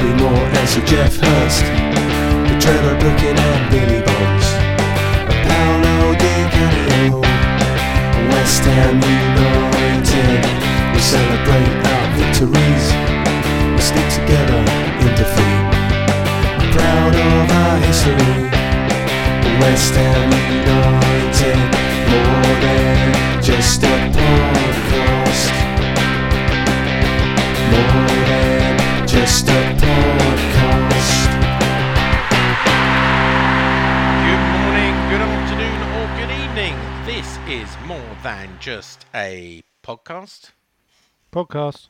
Bobby Moore and Sir Geoff Hurst, the Trevor Brooking and Billy Bonds, Paolo Di Canio, West Ham United. We celebrate our victories, we stick together in defeat. Proud of our history, West Ham United, more than just a podcast. More just a podcast. Good morning, good afternoon, or good evening. This is more than just a podcast. Podcast.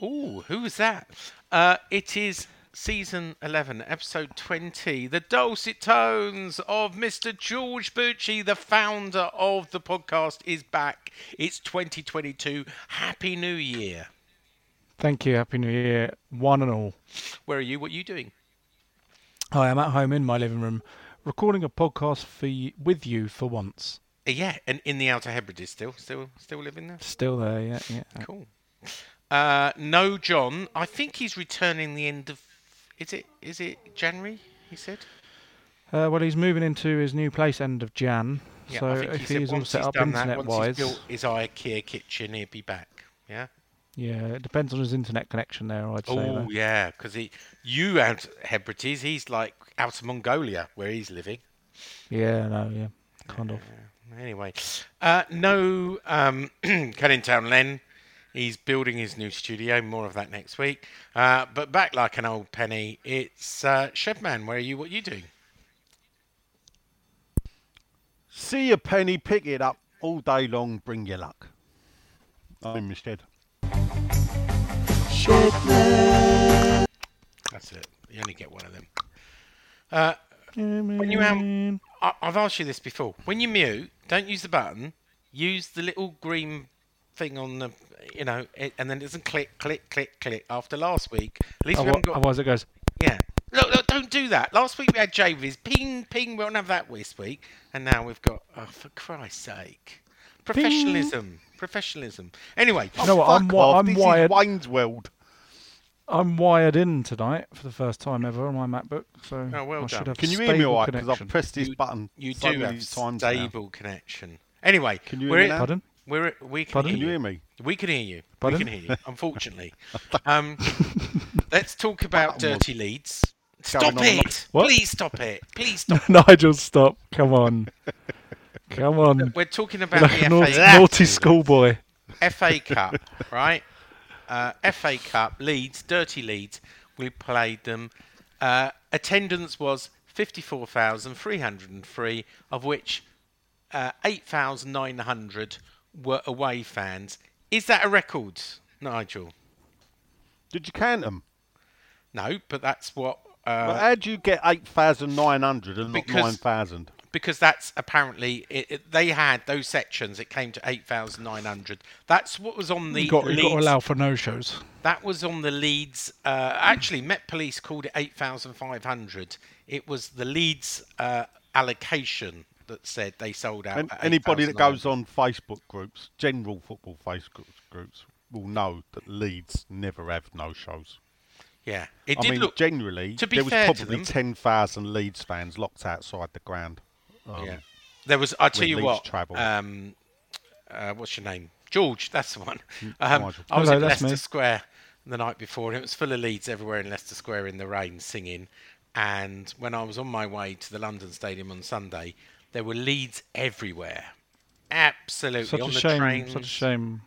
Ooh, who was that? Uh, it is season 11, episode 20. The dulcet tones of Mr. George Bucci, the founder of the podcast, is back. It's 2022. Happy New Year. Thank you. Happy New Year, one and all. Where are you? What are you doing? Hi, I'm at home in my living room, recording a podcast for y- with you for once. Uh, yeah, and in the Outer Hebrides still, still, still living there. Still there, yeah, yeah. Cool. Uh, no, John. I think he's returning the end of. Is it? Is it January? He said. Uh, well, he's moving into his new place end of Jan. Yeah, so I think if he he's all set he's up done that, internet once he's wise, built his IKEA kitchen, he'll be back. Yeah. Yeah, it depends on his internet connection there. I'd say. Oh though. yeah, because he, you out Hebrides, he's like out of Mongolia where he's living. Yeah, no, yeah, kind of. Anyway, uh, no, um, Town Len. He's building his new studio. More of that next week. Uh, but back like an old penny, it's uh, Shedman. Where are you? What are you doing? See a penny, pick it up all day long, bring your luck. I'm in That's it. You only get one of them. Uh, when you um, I, I've asked you this before. When you mute, don't use the button. Use the little green thing on the, you know, it, and then it doesn't click, click, click, click. After last week, at least we haven't got. Otherwise, it goes. Yeah. Look, look, don't do that. Last week we had his ping, ping. We won't have that this week. And now we've got, oh, for Christ's sake. Professionalism. Professionalism. Anyway, You know what? I'm, wi- off, I'm this wired. is Wayne's World. I'm wired in tonight for the first time ever on my MacBook. So Oh, well I should done. have Can you hear me all right? Because. I've pressed this you, button you so do have times now. stable connection. Anyway, Can you hear we're me now? Pardon? We're we can, Pardon? hear Can you hear me? We can hear you. Pardon? We can hear you. Unfortunately, um, let's talk about dirty leads. Stop going on and it! What? Please stop it! Please stop. Nigel, stop! Come on, come on. We're talking about Like the a naughty, FA, naughty schoolboy. FA Cup, right? Uh, FA Cup Leeds, dirty Leeds. We played them. Uh, attendance was fifty-four thousand three hundred and three, of which uh, eight thousand nine hundred were away fans. Is that a record, Nigel? Did you count them? No, but that's what. Uh, But how do you get 8,900 and not 9,000? Because that's apparently it, it, they had those sections. It came to eight thousand nine hundred. That's what was on the You got, you got to allow for no shows. That was on the Leeds. Uh, actually, Met Police called it eight thousand five hundred. It was the Leeds uh, allocation that said they sold out. And at anybody that goes on Facebook groups, general football Facebook groups, will know that Leeds never have no shows. yeah, it I did mean, look. generally, to be there was fair probably 10,000 Leeds fans locked outside the ground. Um, yeah, there was. I tell you what. travel. Um, uh, what's your name? George. That's the one. Mm, Um, Nigel. I was Hello, in that's Leicester me. Square the night before, and it was full of Leeds everywhere in Leicester Square in the rain, singing. And when I was on my way to the London Stadium on Sunday, there were Leeds everywhere. Absolutely Such on a the shame. trains. Such a shame.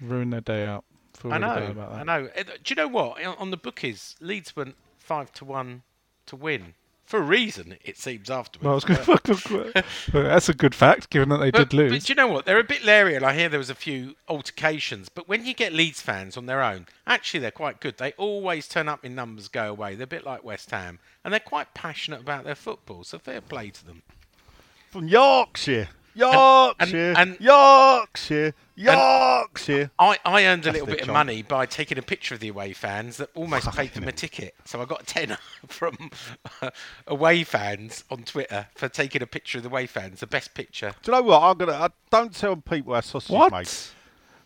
Ruin their day out. Feel I really bad know. about that. I know. Uh, Do you know what? On- On the bookies, Leeds went five to one to win. For a reason. It seems afterwards. Well, I was going. That's a good fact, given that they But, did lose. but do you know what? They're a bit leery, and I hear there was a few altercations. But when you get Leeds fans on their own, actually they're quite good. They always turn up in numbers, go away. They're a bit like West Ham, and they're quite passionate about their football. So fair play to them. From Yorkshire. Yorkshire. and- Yorkshire. Yorkshire. I, I earned a little the bit of money by taking a picture of the away fans that almost paid them a ticket. So I got a tenner from uh, away fans on Twitter for taking a picture of the away fans, the best picture. Do you know what? I'm gonna. I don't tell people how sausage what? is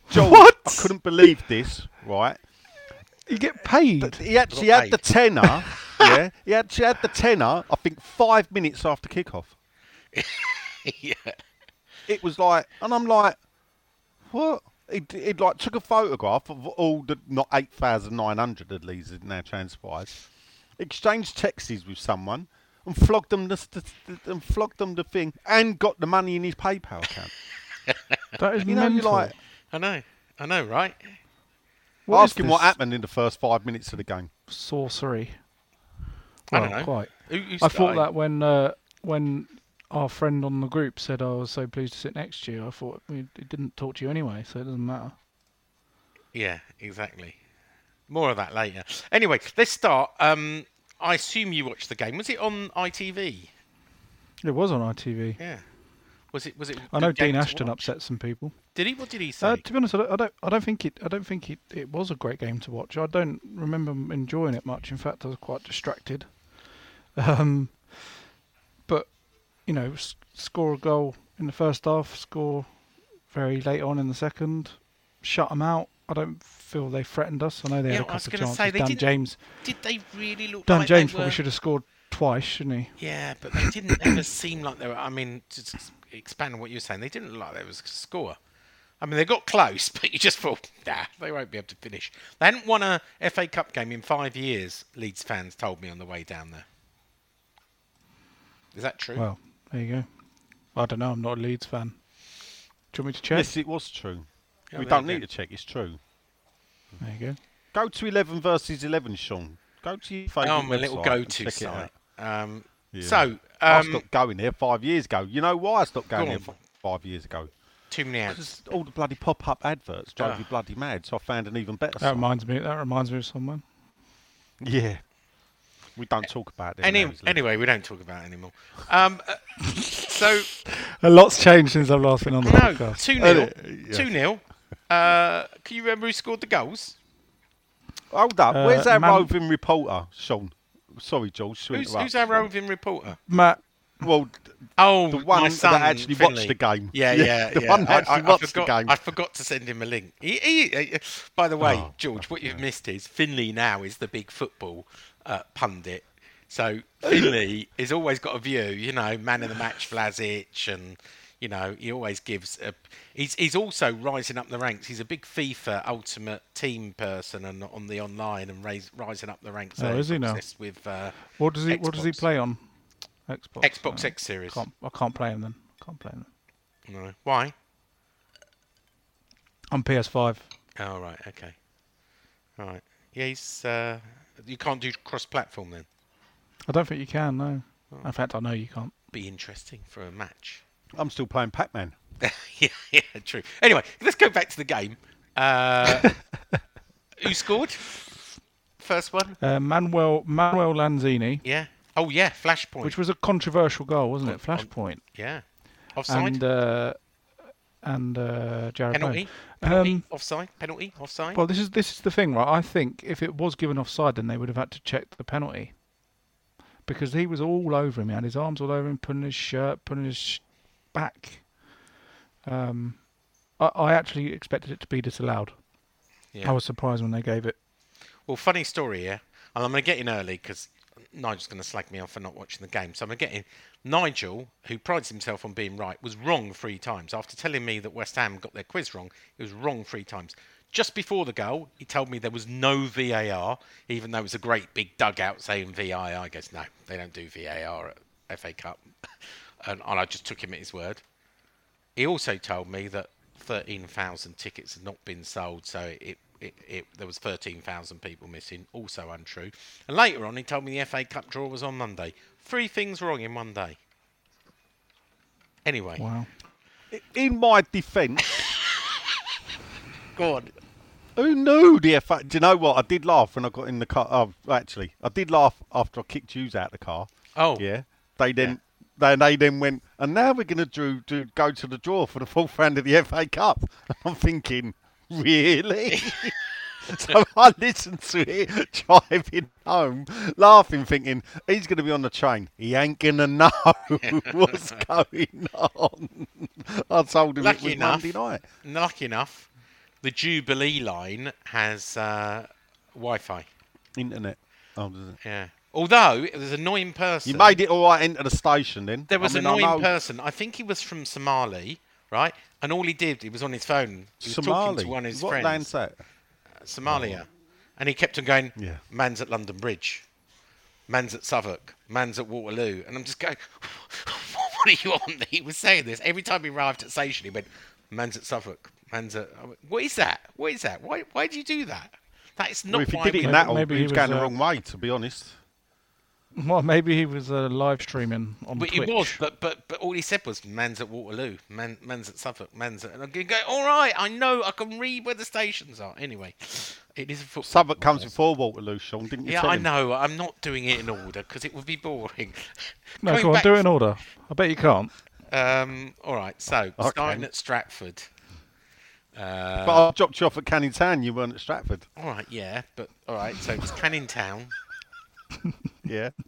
made. Joel, What? I couldn't believe this. Right? You get paid. He actually Got had the paid. tenner. yeah. He actually had the tenner. I think five minutes after kickoff. yeah. It was like, and I'm like, what? It, it like took a photograph of all the not eight thousand nine hundred at least it now transpires. Exchanged texts with someone and flogged them the, the, the and flogged them the thing and got the money in his PayPal account. That is you know, you mental. like I know. I know, right? What is ask him what happened in the first five minutes of the game. Sorcery. I don't know. Quite. Who, who I thought that when uh, when our friend on the group said I was so pleased to sit next to you, I thought we it didn't talk to you anyway, so it doesn't matter. Yeah, exactly. More of that later. Anyway, let's start. Um, I assume you watched the game. Was it on ITV? It was on ITV. Yeah. Was it? Was it? I know Dean Ashton upset some people. Did he? What did he say? Uh, to be honest, I don't, I don't. I don't think it. I don't think it. It was a great game to watch. I don't remember enjoying it much. In fact, I was quite distracted. Um, you know, s- score a goal in the first half, score very late on in the second, shut them out. I don't feel they threatened us. I know they Yeah, had a couple of chances. say, they Dan didn't- James, Did they really look Dan like James they probably should have scored twice, shouldn't he? Yeah, but they didn't ever seem like they were. I mean, just expand on what you were saying. They didn't look like they was a score. I mean, they got close, but you just thought, nah, they won't be able to finish. They hadn't won a FA Cup game in five years. Leeds fans told me on the way down there. Is that true? Well, there you go. I don't know. I'm not a Leeds fan. Do you want me to check? Yes, it was true. Yeah, we don't need go. to check. It's true. There you go. Go to eleven versus eleven, Sean. Go to your favourite Oh, my little go-to site. Um, Yeah. So, I um, stopped going there five years ago. You know why I stopped going Go there f- five years ago? too many ads. All the bloody pop-up adverts drove Ah. you bloody mad. So I found an even better. That site. reminds me. That reminds me of someone. Yeah. We don't talk about it. Any, anyway, we don't talk about it anymore. Um, uh, so, A lot's changed since I've last been on the no, podcast. 2 Uh, 0. 2 0. Uh, can you remember who scored the goals? Hold up. Uh, Where's our Man- roving reporter, Sean? Sorry, George. Who's, interrupt. who's our roving reporter? Matt, Well, Oh, The one my that actually Finley. watched the game. Yeah, Yeah, yeah, the yeah. one that I- actually I, watched the I forgot, game. I forgot to send him a link. He, he, he- by the way, Oh, George, what you've missed is Finley now is the big football uh, pundit. So Finley has always got a view, you know, man of the match, Vlasic, and you know he always gives. A, he's he's also rising up the ranks. He's a big FIFA Ultimate Team person and on the online and raise, rising up the ranks. Oh, there. is he now? With uh, what does he what does he play on? Xbox. Xbox Uh, X Series. Can't, I can't play him then. Can't play him. Then. No. Why? On PS5. Oh right, okay. All right. Yeah, he's. Uh, you can't do cross-platform then. I don't think you can. No. Oh. In fact, I know you can't. Be interesting for a match. I'm still playing Pac-Man. yeah, yeah, true. Anyway, let's go back to the game. Uh, who scored? First one. Uh, Manuel Manuel Lanzini, Yeah. Oh yeah, flashpoint. which was a controversial goal, wasn't it? On- on- Flashpoint. yeah. Offside. And uh, and uh, Jarrod penalty. Penalty. Um, offside. Penalty. Offside. Well, this is this is the thing, right? I think if it was given offside, then they would have had to check the penalty because he was all over him. He had his arms all over him, putting his shirt, putting his sh- back. Um, I, I actually expected it to be disallowed. yeah. I was surprised when they gave it. Well, funny story here, and I'm going to get in early because Nigel's going to slag me off for not watching the game. So I'm going to get in. Nigel, who prides himself on being right, was wrong three times. After telling me that West Ham got their quiz wrong, he was wrong three times. Just before the goal, he told me there was no VAR, even though it was a great big dugout saying VAR. I guess no, they don't do VAR at FA Cup, and, and I just took him at his word. He also told me that 13,000 tickets had not been sold, so it, it, it, there was 13,000 people missing. Also untrue. And later on, he told me the FA Cup draw was on Monday. Three things wrong in one day. Anyway, Wow. In my defence, go on. who knew the FA? Do you know what? I did laugh when I got in the car. Oh, actually, I did laugh after I kicked you out the car. Oh, Yeah. They then. They, they then went, and now we're going to do, do go to the draw for the fourth round of the FA Cup. I'm thinking, really? so I listened to it driving home, laughing, thinking he's going to be on the train. He ain't going to know what's going on. I told him Lucky it was enough. Monday night. lucky enough, the Jubilee line has uh, Wi-Fi. Internet. Oh, does it? Yeah. Although there's an annoying person. You made it all right into the station then. There was I an mean, I annoying know person. I think he was from Somali, right? And all he did, he was on his phone. He was talking to one of his what friends. land's that? Somalia. And he kept on going, Yeah. man's at London Bridge, man's at Southwark, man's at Waterloo. And I'm just going, what are you on? He was saying this. Every time he arrived at station, he went, man's at Southwark, man's at... Went, what is that? What is that? Why, why do you do that? That is not Well, if he did it we- in Maybe- that order, maybe he he was was, going the uh, wrong way, to be honest. Well, maybe he was uh, live streaming on But Twitch. he was, but but but all he said was "man's at Waterloo, man, man's at Suffolk, man's at." And I'm going, go, all right, I know, I can read where the stations are. Anyway, it is a football. Southwark comes podcast. before Waterloo, Sean, didn't you Yeah, I him? know. I'm not doing it in order because it would be boring. no, Going go on, back- do it in order. I bet you can't. Um, all right, so Okay. starting at Stratford. Uh, But I dropped you off at Canning Town, you weren't at Stratford. all right, yeah, but all right. So it's Canning Town, Yeah.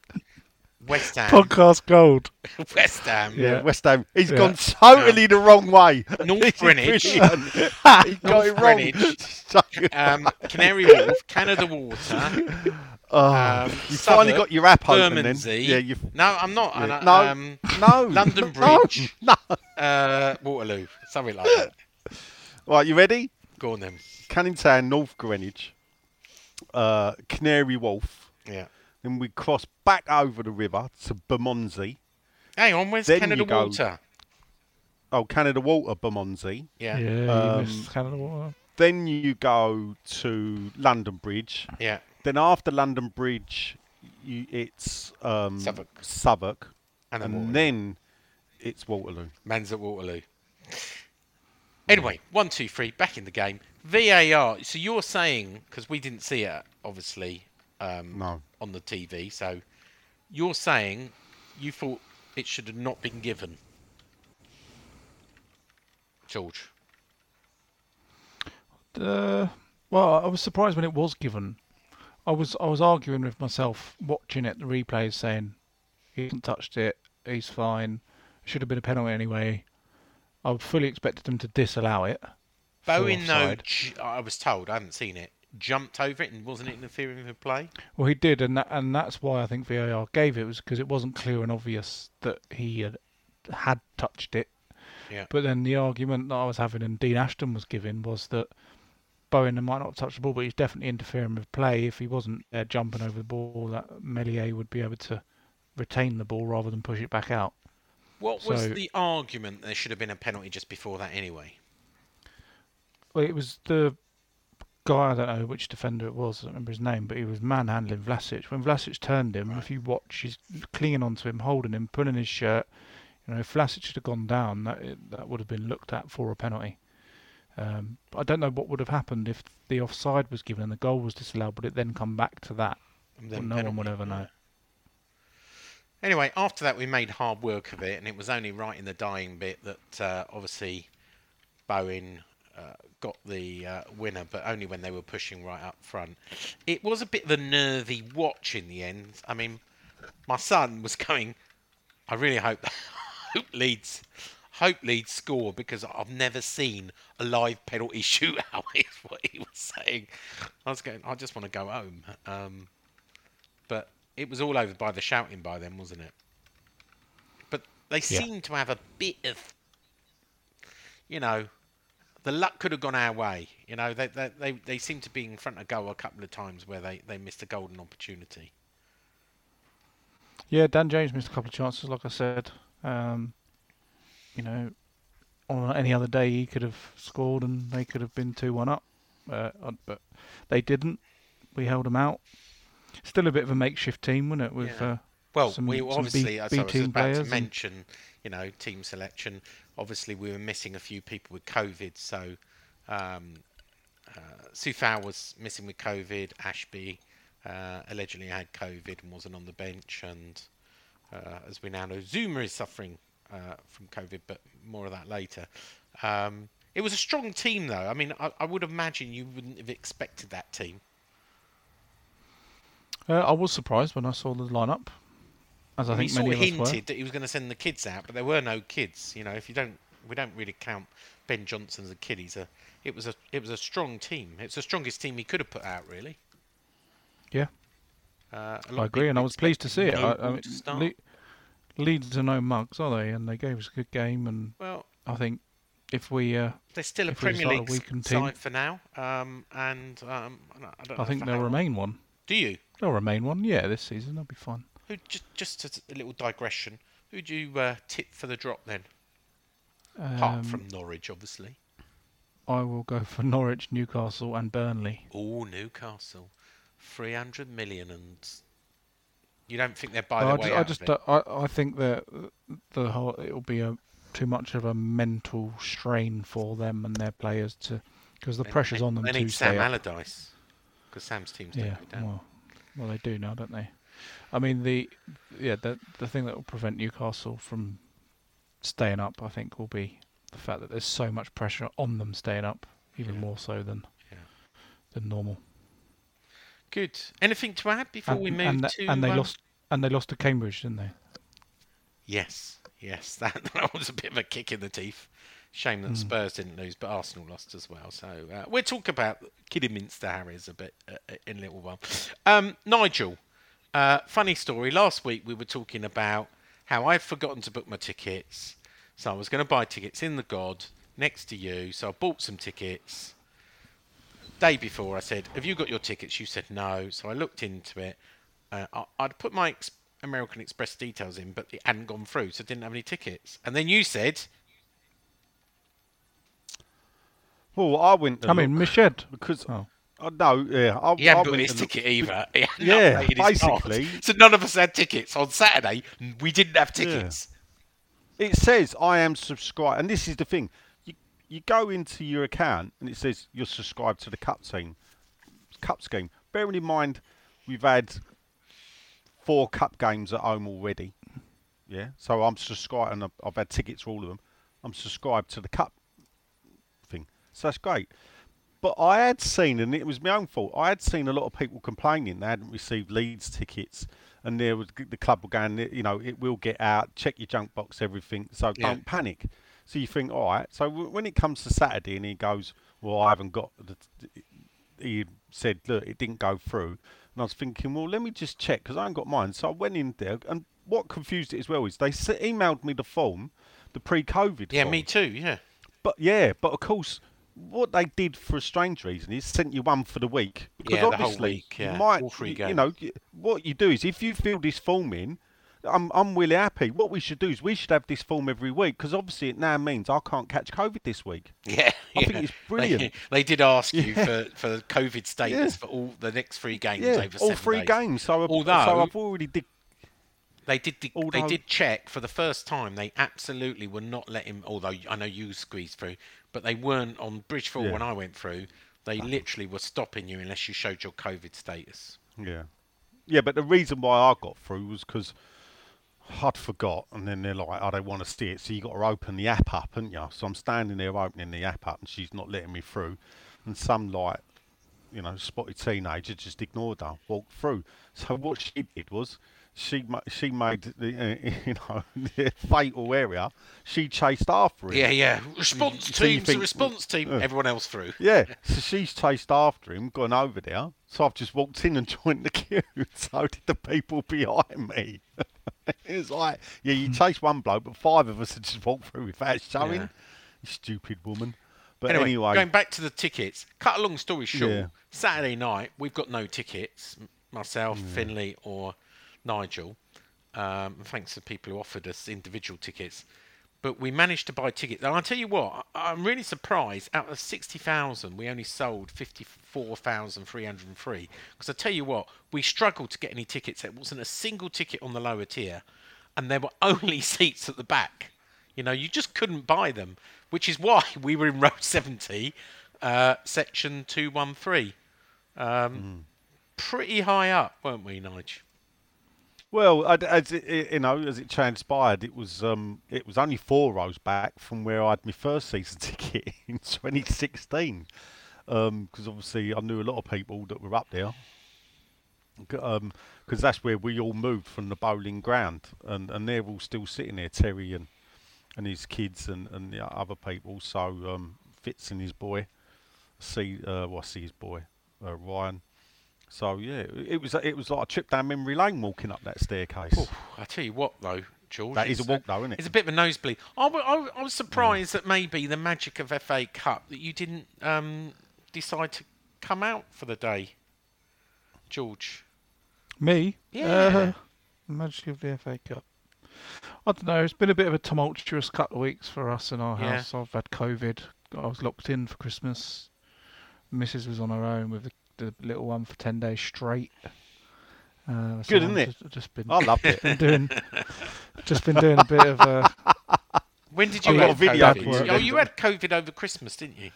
West Ham, Podcast gold. West Ham, Yeah, Yeah. West Ham. He's Yeah. gone totally the wrong way. North This is Greenwich. brilliant. he got North it wrong. Greenwich. So- um, Canary Wharf, Canada Water. Oh, Um, you finally Southwark, got your app open then. Bermondsey. Yeah, you've. No, I'm not. and Yeah. I- No, Um, no. London no, Bridge. No. uh, Waterloo, something like that. Right, you ready? Go on then. Canning Town, North Greenwich, uh, Canary Wharf. Yeah. Then we cross back over the river to Bermondsey. Hang on, where's Then Canada you go- Water? Oh, Canada Water, Bermondsey. Yeah. Yeah, Yeah. you Um, Canada Water. Then you go to London Bridge. Yeah. Then after London Bridge, you, it's um, Southwark. Southwark, And then and then it's Waterloo. Man's at Waterloo. Anyway, one, two, three, back in the game. VAR. So you're saying because we didn't see it, obviously, um, No. on the TV. So you're saying you thought it should have not been given, George. Uh, well, I was surprised when it was given. I was I was arguing with myself watching it, the replays, saying he hasn't touched it, he's fine. It should have been a penalty anyway. I fully expected them to disallow it. for Bowen, though, I was told, I haven't seen it, jumped over it and wasn't it interfering with play. Well, he did, and that, and that's why I think VAR gave it was because it wasn't clear and obvious that he had, had touched it. Yeah. But then the argument that I was having and Dean Ashton was giving was that Bowen might not have touched the ball, but he's definitely interfering with play. If he wasn't there jumping over the ball, that Meslier would be able to retain the ball rather than push it back out. What was the argument there should have been a penalty just before that anyway? Well, it was the guy, I don't know which defender it was, I don't remember his name, but he was manhandling Vlasic. When Vlasic turned him, if you watch, he's clinging onto him, holding him, pulling his shirt. You know, if Vlasic had gone down, that that would have been looked at for a penalty. Um, but I don't know what would have happened if the offside was given and the goal was disallowed. Would it then come back to that? Well, no one would ever know. Anyway, after that, we made hard work of it, and it was only right in the dying bit that uh, obviously Bowen got the uh, winner, but only when they were pushing right up front. It was a bit of a nervy watch in the end. I mean, my son was going, I really hope, hope Leeds, hope Leeds score because I've never seen a live penalty shootout. Is what he was saying. I was going, I just want to go home. Um, but it was all over by the shouting by them, wasn't it? But they seem to have a bit of, you know, the luck could have gone our way. You know, they they they, they seem to be in front of goal a couple of times where they, they missed a golden opportunity. Yeah, Dan James missed a couple of chances, like I said. Um, you know, on any other day he could have scored and they could have been 2 1 up. uh, but they didn't. We held them out. Still a bit of a makeshift team, wasn't it? With Yeah. uh, Well, some- we obviously, as B I was about to players mention, you know, team selection. Obviously, we were missing a few people with COVID. So, um, uh, Coufal was missing with COVID. Ashby uh, allegedly had COVID and wasn't on the bench. And uh, as we now know, Zouma is suffering uh, from COVID, but more of that later. Um, it was a strong team, though. I mean, I, I would imagine you wouldn't have expected that team. uh, I was surprised when I saw the lineup, as I he think sort many of of us were. hinted that he was going to send the kids out, but there were no kids. You know, if you don't, we don't really count Ben Johnson as a kid. He's a, it was a, it was a strong team. It's the strongest team he could have put out, really. Yeah, Uh, I agree, and I was pleased to see it. I, I mean, to. Le- Leeds are no mugs, are they? And they gave us a good game, and well, I think if we, uh, they're still a Premier a League weakened side team- for now, um, and um, I don't, I know think they'll remain one. Do you? They'll remain one. Yeah, this season they'll be fine. Who just, just a little digression. Who do you uh, tip for the drop then? Apart Um, from Norwich, obviously. I will go for Norwich, Newcastle, and Burnley. Oh, Newcastle, three hundred million, and you don't think they're by I just, way I just, of it? uh, I, I think that the whole it'll be a too much of a mental strain for them and their players to because the They- pressure's they- on them They need Sam. Allardyce because Sam's team's Yeah, taking it down. well, well, they do now, don't they? I mean, the yeah, the the thing that will prevent Newcastle from staying up, I think, will be the fact that there's so much pressure on them staying up, even Yeah. more so than Yeah. than normal. Good. Anything to add before and, we move and, the- to? and they um, lost and they lost to Cambridge, didn't they? Yes, yes, that, that was a bit of a kick in the teeth. Shame that Spurs didn't lose, but Arsenal lost as well. So uh, we'll talk about Kidderminster Harriers a bit uh, in a little while. Um, Nigel, uh, funny story. Last week we were talking about how I'd forgotten to book my tickets, so I was going to buy tickets in the God next to you. So I bought some tickets. Day before, I said, "Have you got your tickets?" You said no. So I looked into it. Uh, I, I'd put my ex- American Express details in, but it hadn't gone through, so I didn't have any tickets. And then you said, Well, I went. To I mean, look Mished. because Oh. Uh, I know. Yeah, I, he hadn't I booked went his ticket either. Yeah, basically. So none of us had tickets. On Saturday, we didn't have tickets. It says I am subscribed, and this is the thing. You you go into your account and it says you're subscribed to the cup team, cup scheme. Bearing in mind, we've had four cup games at home already. Yeah, so I'm subscribed, and I've, I've had tickets for all of them. I'm subscribed to the cup thing, so that's great. But I had seen, and it was my own fault. I had seen a lot of people complaining they hadn't received Leeds tickets, and there was the club were going, you know, it will get out. Check your junk box, everything. So Yeah. don't panic. So you think, all right. So w- when it comes to Saturday, and he goes, well, I haven't got. The he said, look, it didn't go through, and I was thinking, well, let me just check because I haven't got mine. So I went in there, and what confused it as well is they s- emailed me the form, the pre-COVID. Yeah, form. me too. Yeah. But yeah, but of course, what they did for a strange reason is sent you one for the week because Yeah, obviously week, yeah, you might, all three y- you know, what you do is if you fill this form in, I'm I'm really happy. What we should do is we should have this form every week because obviously it now means I can't catch COVID this week. Yeah, I yeah. think it's brilliant. They, did ask you for, for the COVID status Yeah. for all the next three games Yeah, over all three days. games. So, I- Although- so I've already did. They did. de- they did check for the first time. They absolutely were not letting. Although I know you squeezed through, but they weren't on Bridgeford Yeah. when I went through. They literally were stopping you unless you showed your COVID status. Yeah, yeah, but the reason why I got through was because I'd forgot, and then they're like, "I don't want to see it," so you got to open the app up, haven't you? So I'm standing there opening the app up, and she's not letting me through, and some like, you know, spotted teenager just ignored her, walked through. So what she did was. She she made the uh, you know the fatal area. She chased after him. Yeah, yeah. Response So team, think- response team. uh, Everyone else through. Yeah, so she's chased after him, gone over there. So I've just walked in and joined the queue. So did the people behind me. it was like, yeah, you chase one bloke, but five of us had just walked through without showing. Yeah. Stupid woman. But Anyway, anyway, going back to the tickets. Cut a long story short. Yeah. Saturday night, we've got no tickets. Myself, Mm. Finley, or Nigel. Um, thanks to people who offered us individual tickets. but we managed to buy tickets. And I'll tell you what, I'm really surprised. Out of 60,000, we only sold 54,303. Because I tell you what, we struggled to get any tickets. There wasn't a single ticket on the lower tier, and there were only seats at the back. You know, you just couldn't buy them, which is why we were in row 70, uh, section 213. Um, Pretty high up, weren't we, Nige? Well, as it, you know, as it transpired, it was um, it was only four rows back from where I had my first season ticket in 2016. Because obviously I knew a lot of people that were up there. Because that's where we all moved from the bowling ground, and, and they're all still sitting there, Terry and and his kids and and the other people. So um, Fitz and his boy, see, uh, well, I see his boy, uh, Ryan. So yeah, it it was it was like a trip down memory lane walking up that staircase. Oof, I tell you what, though, George. That is a walk though, isn't it? It's a bit of a nosebleed. I, I, I was surprised that maybe the magic of FA Cup that you didn't um, decide to come out for the day, George. Me? Yeah. Uh, Magic of the FA Cup. I don't know. It's been a bit of a tumultuous couple of weeks for us in our Yeah. house. I've had COVID. I was locked in for Christmas. Mrs. was on her own with the, the little one for ten days straight. Uh, so Good, I've isn't it? Just, just been, I loved it. been doing, just been doing a bit of. Uh, When did you have video COVID? Oh, you had COVID over Christmas, didn't you?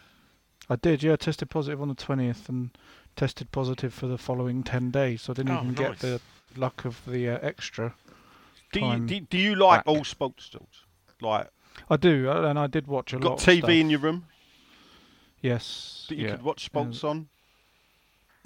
I did, yeah. I Tested positive on the twentieth and tested positive for the following ten days. So I didn't Oh, even nice. get the luck of the uh, extra. Do you, do, do you like back. all sports, George? Like, I do, uh, and I did watch a got lot. TV of stuff. in your room Yes. that you yeah. could watch sports on?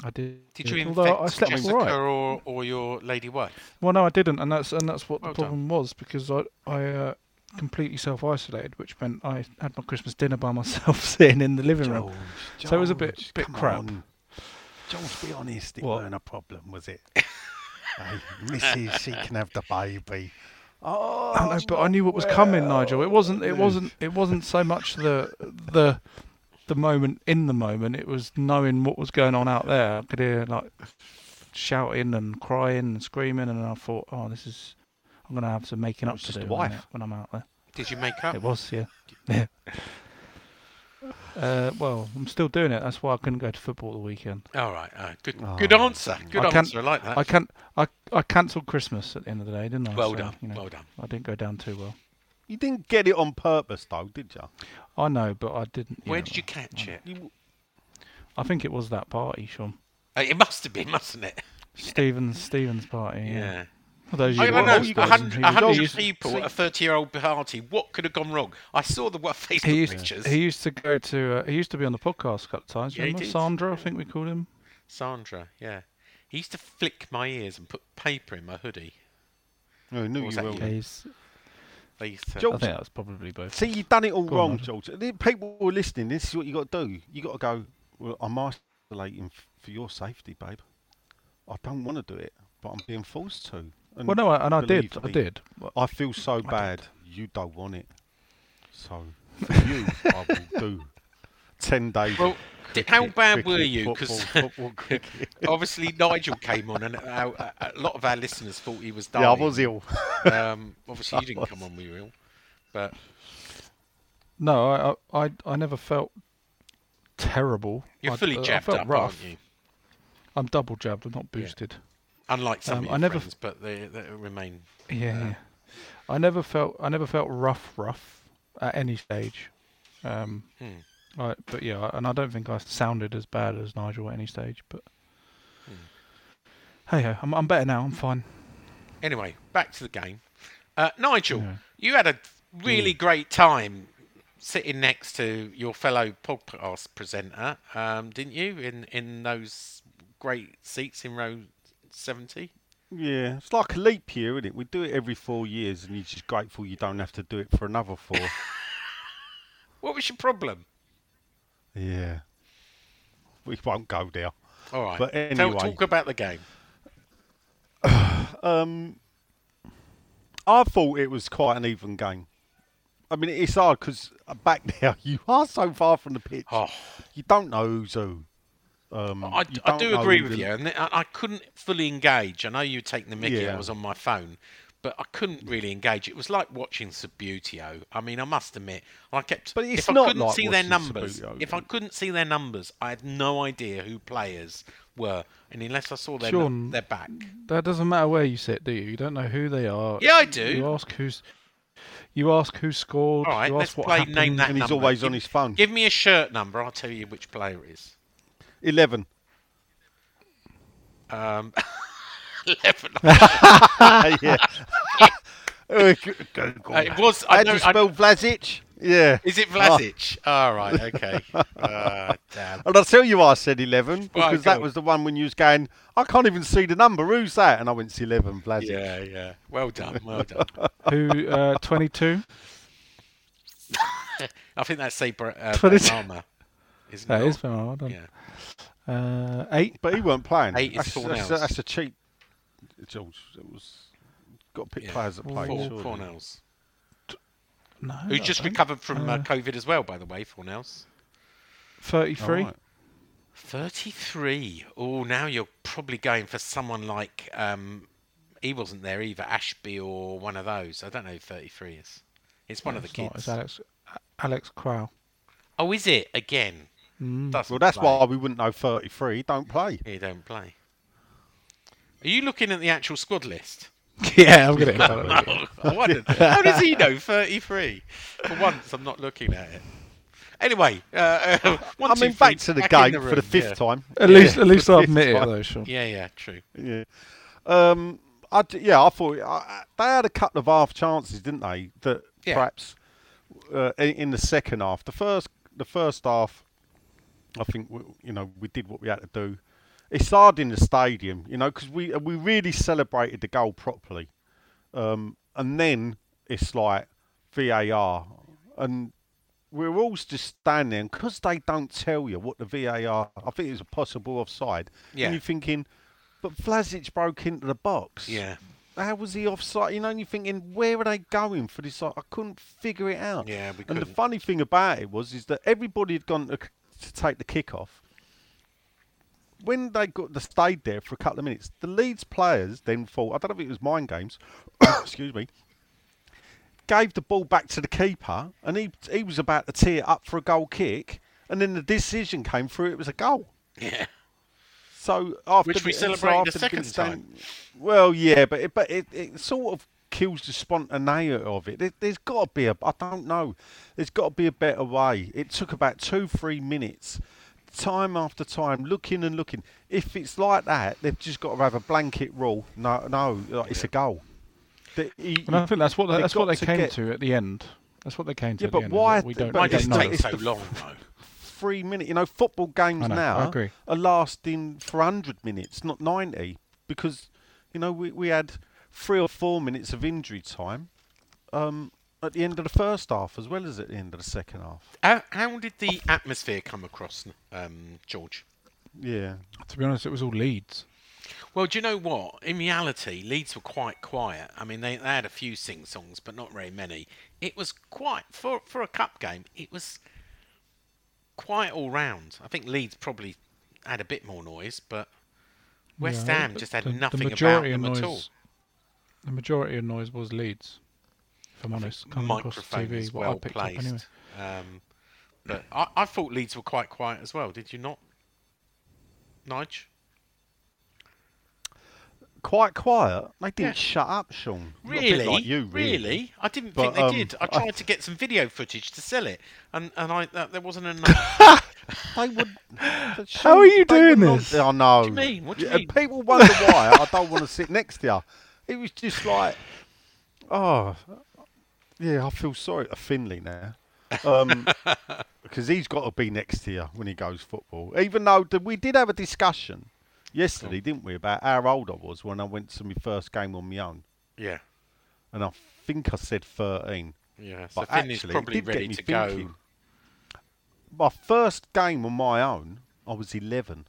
I did. Did you Although infect I slept Jessica right. or, or your lady wife? Well, no, I didn't, and that's and that's what Well the problem was because I I uh, completely self isolated, which meant I had my Christmas dinner by myself, sitting in the living room. So it was a bit- George, bit crap. on. George, be honest, it What? weren't a problem, was it? hey, Mrs. She can have the baby. Oh, I know, but I knew what was coming, Nigel. It wasn't. It wasn't. It wasn't so much the the the moment in the moment. It was knowing what was going on out there. I could hear like shouting and crying and screaming, and I thought, oh, this is. I'm gonna have some making up was to just do wife. I- when I'm out there. Did you make up? It was, yeah. Yeah. Uh, well, I'm still doing it. That's why I couldn't go to football the weekend. All right. Uh, good. Oh. Good answer. Good I can't- answer. I like that. I can I I cancelled Christmas at the end of the day, didn't I? well So, done. you know, Well done. I didn't go down too well. You didn't get it on purpose, though, did you? I know, but I didn't. Where know, did you catch it? I think it was that party, Sean. Uh, It must have been, mustn't it? Stevens Stevens party. Yeah. Yeah. For those I you don't know. watched A hundred, he a was- hundred he used- people at a thirty-year-old party. What could have gone wrong? I saw the what Facebook He used, pictures. he used to go to. Uh, he used to be on the podcast a couple of times. Yeah, Remember did. Sandra? I think we called him. Sandra, yeah. He used to flick my ears and put paper in my hoodie. I knew Or was you will. Yeah, he's, They used to. George- I think that was probably both. See, you've done it all Go wrong, Nigel. George. The People who are listening. This is what you got to do. You got to go. Well, I'm isolating for your safety, babe. I don't want to do it, but I'm being forced to. And well, no, I- and I did. believe I did. I feel so did. bad. You don't want it. So for you, I will do ten days. Well, of di- how cricket, bad were you? Because obviously Nigel came on, and our, a a lot of our listeners thought he was dying. yeah, I was ill. Um, obviously, you didn't come on when you were ill, but no, I, I I I never felt terrible. you're I- fully I jabbed felt up, rough. aren't you? I'm double jabbed. I'm not boosted. Unlike some Um, of I never f- friends, but they, they remain. Yeah, Yeah. yeah. I never felt I never felt rough, rough at any stage. Um, Hmm. I, but yeah, and I don't think I sounded as bad as Nigel at any stage. But Hmm. hey ho, I'm I'm better now. I'm fine. Anyway, back to the game. Uh, Nigel, Yeah. you had a really great time sitting next to your fellow podcast presenter, um, didn't you? In in those great seats in row seventy. Yeah, it's like a leap year, isn't it? We do it every four years, and you're just grateful you don't have to do it for another four. What was your problem? Yeah, we won't go there. All right, But Tell, anyway. talk about the game. Um, I thought it was quite an even game. I mean, it's hard because back there you are so far from the pitch. Oh, You don't know who's who. Um, I, I do agree with the- you, and I, I couldn't fully engage. I know you were taking the mickey. I was on my phone, but I couldn't really engage. It was like watching Subbuteo. I mean, I must admit, I kept. But it's if I couldn't like see their numbers, Subbuteo. if I couldn't see their numbers, I had no idea who players were, and unless I saw their nu- Sean, their back, That doesn't matter where you sit, do you? You don't know who they are. Yeah, I do. You ask who's. You ask who scored. All right, you let's what play happened. name that And he's number. always on Give- his phone. Give me a shirt number. I'll tell you which player it is. Eleven. Um, Eleven. yeah. Go- go. It was. I How do know, you I- spell Vlasic? Yeah. is it Vlasic? All right. Okay. Uh, damn. And I'll tell you why I said 11, because Right, that go. was the one when you was going, I can't even see the number, who's that? And I went, it's 11, Vlasic. Yeah. Yeah. Well done. Well done. Who? Uh, Twenty-two. I think that's Sabra uh, Twenty- Benrahma, Isn't That it? is Ben Well. Yeah. Uh, eight. But he weren't playing. Eight is that's, four that's, that's a cheat. It's all, it was got to pick Yeah. players that play. Four, surely. Fornals. No. Who just don't. recovered from uh, Uh, COVID as well, by the way, Fornals. Thirty-three. Alright. 33. Oh, now you're probably going for someone like. Um, he wasn't there either, Ashby or one of those. I don't know who 33 is. It's one of the It's not, kids. It's Alex. Alex Crow. Oh, is it? Again. Mm. Well, that's play. why we wouldn't know 33. Don't play. He don't play. Are you looking at the actual squad list? yeah, I'm gonna. front. I wondered, how does he know 33? For once, I'm not looking at it. Anyway, uh, uh, one, I two, mean, three, back to the back game in for the fifth yeah. time. At Yeah, least, at least I'll fifth admit it time. though, Sean. Yeah, yeah, true. Yeah. Um, I d- yeah, I thought I, they had a couple of half chances, didn't they? That Yeah. perhaps uh, in, in the second half, the first the first half, I think we, you know we did what we had to do. It's hard in the stadium, you know, because we we really celebrated the goal properly, um, and then it's like VAR, and we're all just standing there because they don't tell you what the VAR. I think it was a possible offside. Yeah. And you're thinking, but Vlasic broke into the box. Yeah, How was he offside? You know, and you're thinking, where are they going for this? I couldn't figure it out. yeah, we And the couldn't. funny thing about it was, is that everybody had gone to, to take the kick off. When they got the stayed there for a couple of minutes, the Leeds players then thought, I don't know if it was mind games, excuse me, gave the ball back to the keeper, and he he was about to tee it up for a goal kick, and then the decision came through. It was a goal. Yeah, So after Which we the- so celebrated the after second stand- Well, yeah, but it, but it, it sort of kills the spontaneity of it. There, there's got to be a I don't know. There's got to be a better way. It took about two three minutes, time after time, looking and looking. If it's like that, they've just got to have a blanket rule. No, no, like, it's a goal. The- he- And I think that's what they, that's what they to came get- to at the end. That's what they came to. Yeah, at but the end, why that We don't. but why does it take it's so long though? three minutes. You know, football games I know, now I agree. are lasting for 100 minutes, not 90, because, you know, we, we had three or four minutes of injury time um, at the end of the first half as well as at the end of the second half. How, how did the atmosphere come across, um, George? Yeah. To be honest, it was all Leeds. Well, do you know what? In reality, Leeds were quite quiet. I mean, they, they had a few sing songs, but not very many. It was quite for for a cup game. It was quite all round. I think Leeds probably had a bit more noise, but West Yeah, Ham just had the- nothing the about majority them of at noise, all. The majority of noise was Leeds. If I'm honest, coming across Microphone TV, was what I well placed. anyway. Um, but I, I thought Leeds were quite quiet as well. Did you not, Nige? Quite quiet. They didn't Yeah. shut up, Sean. Not a bit Really? Like you, really. really? I didn't But, think they um, did. I I- tried to get some video footage to sell it, and and I that, there wasn't enough. They would. How are you doing this? I know. What do you mean? What do you Yeah, mean? People wonder why I don't want to sit next to you. It was just like, oh, yeah. I feel sorry for Finley now, um, because he's got to be next year when he goes football. Even though th- we did have a discussion yesterday, didn't we, about how old I was when I went to my first game on my own, yeah, and I think I said thirteen. yeah. So But Finley's actually, it probably did get ready me to go. thinking. My first game on my own, I was 11.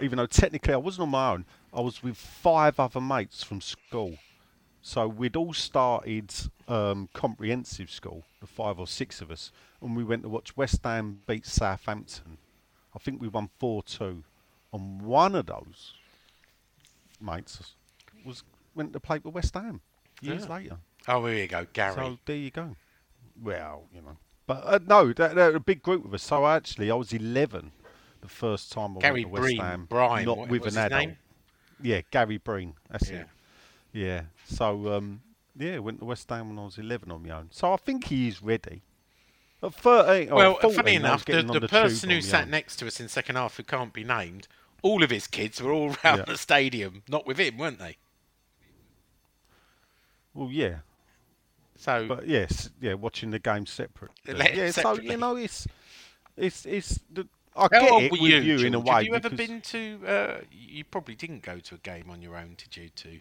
Even though technically I wasn't on my own, I was with five other mates from school. So we'd all started um, comprehensive school, the five or six of us, and we went to watch West Ham beat Southampton. I think we won 4 2. And one of those mates was went to play for West Ham. years Yeah. later. Oh, here you go, Gary. So there you go. Well, you know, but uh, no, they're, they're a big group of us. So actually, I was 11 the first time I Gary went to West Breen, Ham, Brine, not what- with what's an his adult. name? Yeah, Gary Breen. That's Yeah. it. Yeah. So um, yeah, went to West Ham when I was 11 on my own. So I think he is ready. At 13, or well, 14, funny enough, the, the tube person who sat own. next to us in second half, who can't be named, all of his kids were all round Yeah. the stadium, not with him, weren't they? Well, yeah, So but yes, yeah, watching the game separate. Yeah, so you know, it's it's it's. The, I How get it with you, you, in a way. Have you ever been to? Uh, you probably didn't go to a game on your own, did you? To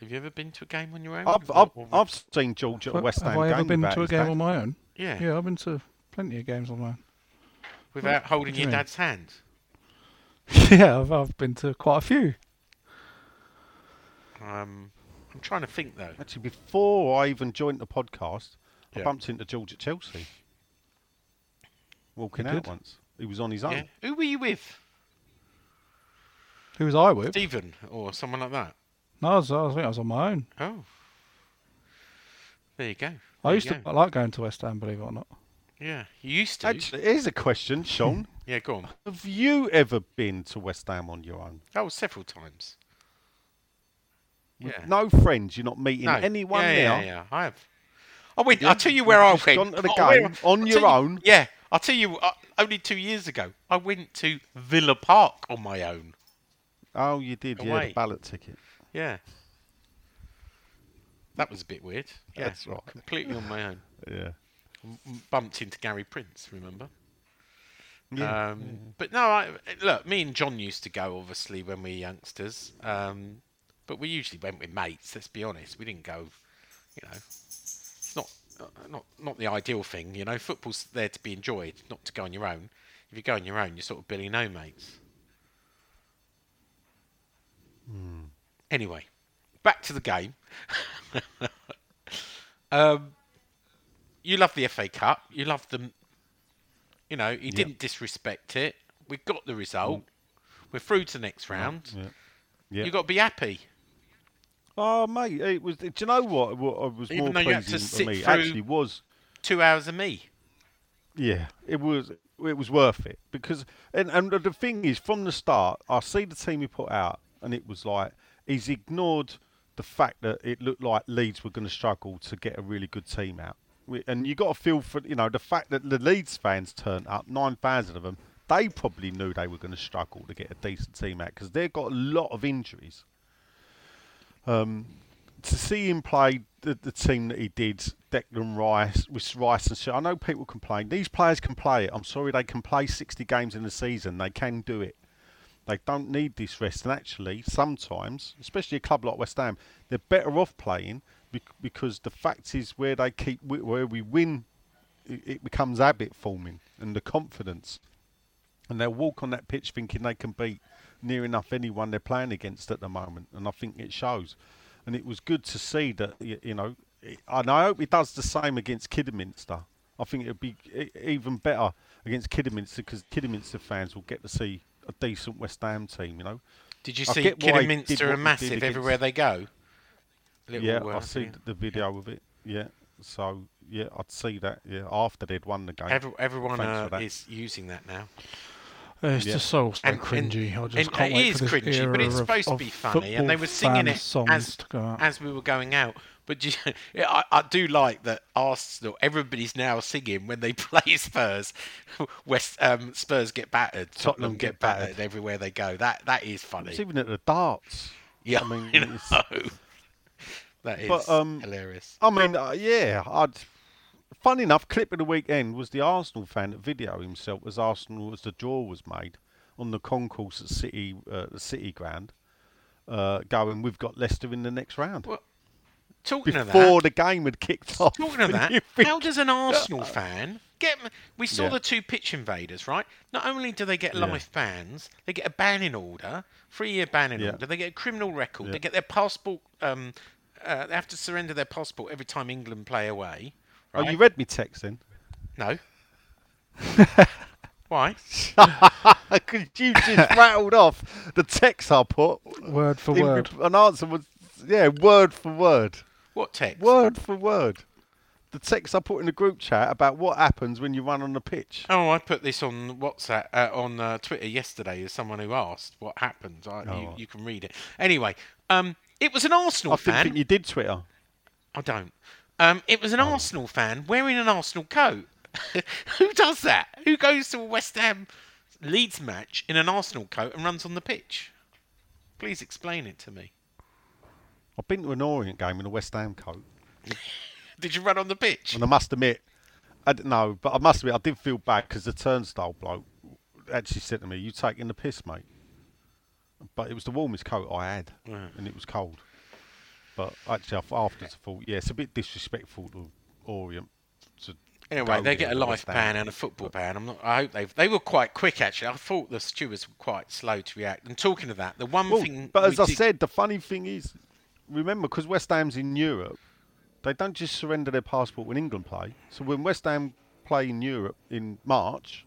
have you ever been to a game on your own? I've, I've, or- I've seen George at a Have- West Ham have I ever been to a game dad. on my own? yeah, Yeah, I've been to plenty of games on my own. without holding do you your mean? dad's hand. yeah, I've, I've been to quite a few. Um, I'm trying to think though. Actually, before I even joined the podcast, I bumped into George at Chelsea. Walking You out did? once. He was on his own. Yeah, who were you with? Who was I with? Stephen or someone like that? No, I, was, I think I was on my own. Oh, there you go. I used you to go. I like going to West Ham, believe it or not. Yeah, you used to. Actually, here's a question, Sean. yeah, go on. Have you ever been to West Ham on your own? Oh, several times. With Yeah. no friends, you're not meeting No. anyone yeah, there. Yeah, yeah, I have. I went. Yeah, I'll tell you where you've I went. gone to the Oh, where- game on I'll your tell you- own? Yeah, I'll tell you. Uh, only two years ago, I went to Villa Park on my own. Oh, you did, yeah, Away. the ballot ticket. Yeah. That was a bit weird. Yeah, That's right. Completely on my own. Yeah. Bumped into Gary Prince, remember? Yeah. Um, But no, I, look, me and John used to go, obviously, when we were youngsters. Um, but we usually went with mates. Let's be honest. We didn't go, you know. It's not uh, not not the ideal thing, you know. Football's there to be enjoyed, not to go on your own. If you go on your own, you're sort of Billy No mates. Anyway, back to the game. um, you love the FA Cup. You love them. You know, he didn't disrespect it. We got the result. We're through to the next round. Yeah. Yeah. You got to be happy. Oh, mate, it was. Do you know what? What I was Even more though you had to pleasing for me actually was. Two hours of me. Yeah, it was. It was worth it because, and and the thing is, from the start, I see the team he put out, and it was like he's ignored the fact that it looked like Leeds were going to struggle to get a really good team out. And you got to feel for you know the fact that the Leeds fans turned up, nine thousand of them. They probably knew they were going to struggle to get a decent team out because they've got a lot of injuries. Um, to see him play the, the team that he did, Declan Rice, with Rice and shit. I know people complain. These players can play it. I'm sorry, they can play 60 games in a season. They can do it. They don't need this rest. And actually, sometimes, especially a club like West Ham, they're better off playing because the fact is where they keep where we win, it, becomes habit forming and the confidence. And they'll walk on that pitch thinking they can beat near enough anyone they're playing against at the moment, and I think it shows. And it was good to see that you know, and I hope it does the same against Kidderminster. I think it'd be even better against Kidderminster because Kidderminster fans will get to see a decent West Ham team. You know. Did you I see get why he Kidderminster what are massive did everywhere they go? Little, yeah, I see yeah. the video of it. Yeah, so yeah, I'd see that. Yeah, after they'd won the game. Every, everyone Thanks uh, for that. is using that now. Uh, It's Yeah. just so, so And- and- cringy. I just and can't it wait is for this cringy, era but it's of- supposed to be funny, and they were singing it songs as to go out. as we were going out. But do you, I, I do like that Arsenal. Everybody's now singing when they play Spurs. West um, Spurs get battered. Tottenham, get, get battered. battered. everywhere they go. That that is funny. It's even at the darts. yeah, I mean, I. That is But, um, hilarious. I mean, uh, yeah, I'd. Fun enough, clip of the weekend was the Arsenal fan that video himself as Arsenal as the draw was made on the concourse at City, uh, the City Ground, uh, going, "We've got Leicester in the next round." Well, Talking of Before that, the game had kicked off. talking of that, think- how does an Arsenal fan get? We saw Yeah. the two pitch invaders, right? Not only do they get Yeah. life bans, they get a banning order, three-year banning Yeah. order. They get a criminal record. Yeah. They get their passport. Um, uh, they have to surrender their passport every time England play away. Oh, you read me text then? No. Why? Because you just rattled off the text I put. Word for in word. An answer was Yeah, word for word. What text? Word for word. The text I put in the group chat about what happens when you run on the pitch. Oh, I put this on WhatsApp uh, on uh, Twitter yesterday as someone who asked what happened. I, you, you can read it anyway. Um, it was an Arsenal I fan. think you did Twitter. I don't. Um, it was an Oh. Arsenal fan wearing an Arsenal coat. Who does that? Who goes to a West Ham Leeds match in an Arsenal coat and runs on the pitch? Please explain it to me. I've been to an Orient game in a West Ham coat, Did you run on the pitch? and I must admit, I but I must admit I did feel bad because the turnstile bloke actually said to me, "You taking the piss, mate?" But it was the warmest coat I had, and it was cold. But actually, I th- afterwards I thought, yeah, it's a bit disrespectful to Orient. To Anyway, they get a life ban and a football ban. I'm not. I hope they they were quite quick actually. I thought the stewards were quite slow to react. And talking of that, the one Well, thing. but as I did- said, the funny thing is, remember, because West Ham's in Europe, they don't just surrender their passport when England play. So when West Ham play in Europe in March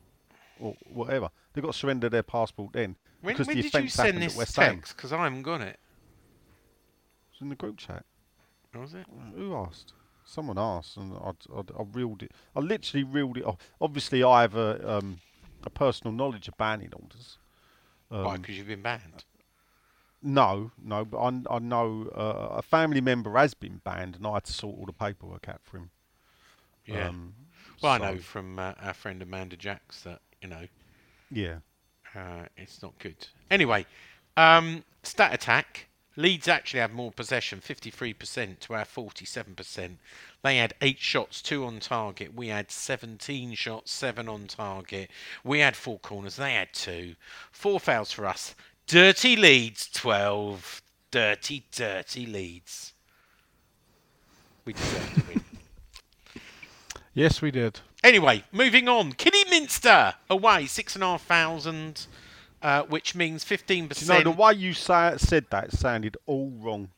or whatever, they've got to surrender their passport then. when, because when the did you send this text? Because I haven't got it. It's in the group chat. Was it? Who asked? Someone asked, and I, I, I reeled it. I literally reeled it off. Obviously, I have a, um, a personal knowledge of banning orders. Why? Um, Because you've been banned. No, no, but I, I know uh, a family member has been banned, and I had to sort all the paperwork out for him. Yeah. Um, well, I know from uh, our friend Amanda Jacks that you know Yeah. uh, it's not good. Anyway, um, stat attack. Leeds actually had more possession, 53% to our 47%. They had eight shots, two on target. We had 17 shots, seven on target. We had four corners. They had two. Four fouls for us. Dirty Leeds, 12. Dirty, dirty Leeds. We deserve to win. Yes, we did. Anyway, moving on. Kidderminster away, six and a half thousand, uh, which means fifteen Do you percent. know the way you say, said that sounded all wrong.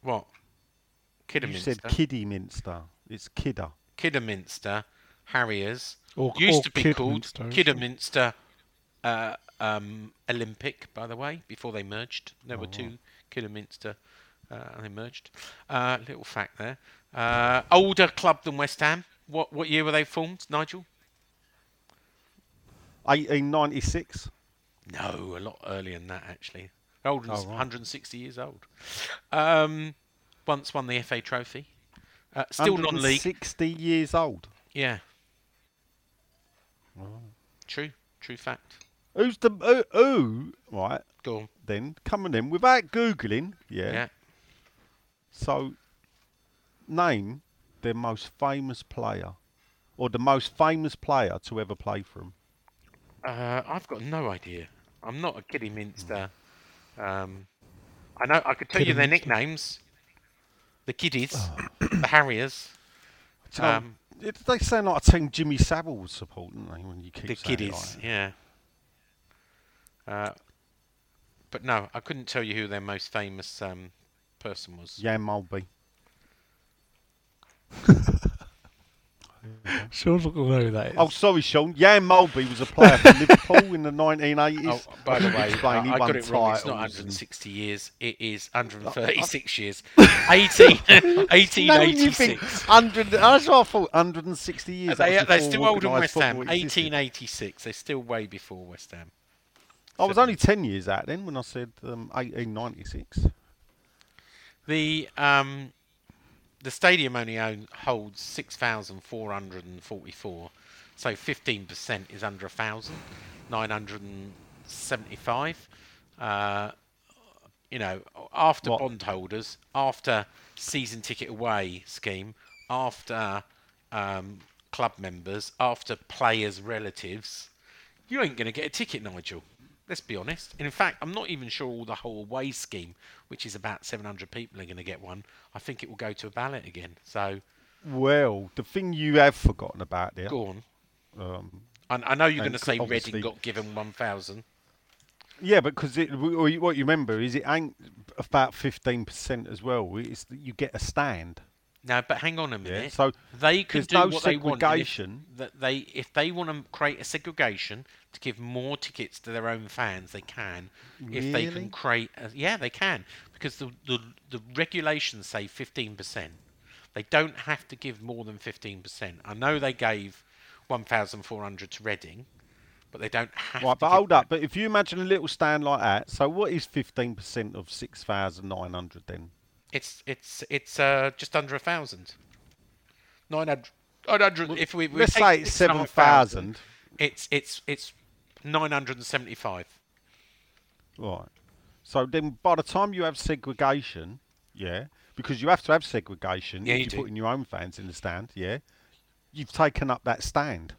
what? Kidderminster. You said Kidderminster. It's Kidder. Kidderminster Harriers Or- used or to be called Kidderminster, isn't? Kidderminster uh, um, Olympic, by the way, before they merged. There were two Kidderminster uh, and they merged. Uh, little fact there. Uh, older club than West Ham. What what year were they formed, Nigel? 1896. No, a lot earlier than that actually. Old, Oh, right. 160 years old. Um, once won the FA Trophy. Uh, still non-league. 60 years old. Yeah. True. True fact. Who's the who, who? Right Go on. then, coming in without googling. Yeah. Yeah. So, name their most famous player, or the most famous player to ever play for them. Uh, I've got no idea. I'm not a Kiddie Minster. Um, I know. I could tell you their nicknames. The Kiddies, the Harriers, Um, it, they sound like a team Jimmy Savile would support, don't they? When you keep the Kiddies. like yeah. Uh, but no, I couldn't tell you who their most famous um, person was. Jan Molby. Sean's not going to know who that is. Oh, sorry, Sean. Jan Molby was a player for Liverpool in the 1980s. Oh, by the way, I, he I won got it wrong. It's not 160 years. It is 136 years. 18, No, 1886. 100, that's what I thought, 160 years. They, they're still older than West Ham. football existed. 1886. They're still way before West Ham. I was only 10 years out then when I said um, 1896. The um, the stadium only own, holds 6,444, so 15% is under a thousand, 975. Uh, you know, after What? bondholders, after season ticket away scheme, after um, club members, after players' relatives, you ain't going to get a ticket, Nigel. Let's be honest. And in fact, I'm not even sure all the whole away scheme, which is about 700 people, are going to get one. I think it will go to a ballot again. So Well, the thing you have forgotten about there, go on. um, I, I know you're going to say Reading got given 1,000. yeah, but because it, what you remember is it ain't about 15% as well. It's you get a stand. No, but hang on a minute. so they could there's do no what they want. if- segregation. That they, if they want to create a segregation to give more tickets to their own fans, they can. If they can create, a, yeah, they can because the, the the regulations say 15%. They don't have to give more than 15%. I know they gave 1,400 to Reading, but they don't have Right, to. but hold that. up. But if you imagine a little stand like that, so what is 15% of 6,900 then? It's it's it's uh, just under a thousand. 900, 900 if we, we Let's say it's 7,000. It's it's it's 975. Right. So then by the time you have segregation, yeah, because you have to have segregation Yeah, if you you're do. putting your own fans in the stand, yeah, you've taken up that stand.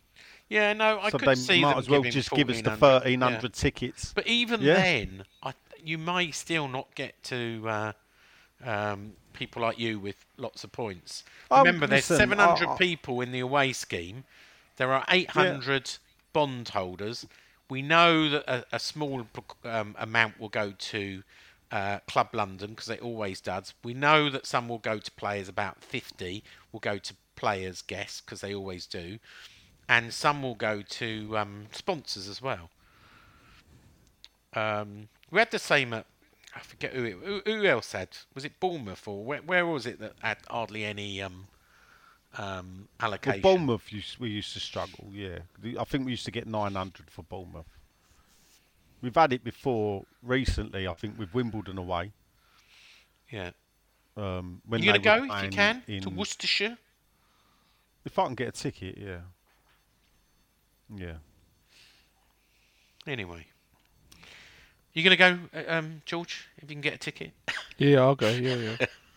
Yeah, no, I so could they see might them as well just give us the 1,300 yeah. tickets. But even Yeah. then, I, you may still not get to uh, um, people like you with lots of points. Oh, Remember, there's listen, 700 I- I- people in the away scheme. There are 800 bondholders. We know that a, a small um, amount will go to uh, Club London because it always does. We know that some will go to players. About 50 will go to players' guests because they always do, and some will go to um, sponsors as well. Um, we had the same at I forget who, it, who who else had was it Bournemouth or where, where was it that had hardly any um, um, Well. Bournemouth, used, we used to struggle, yeah. I think we used to get 900 for Bournemouth. We've had it before recently, I think, with Wimbledon away. Yeah, Um, when you they gonna go if you can to Worcestershire? If I can get a ticket, yeah. Yeah. Anyway, you gonna go, uh, um, George? If you can get a ticket. Yeah, I'll go. Yeah, yeah.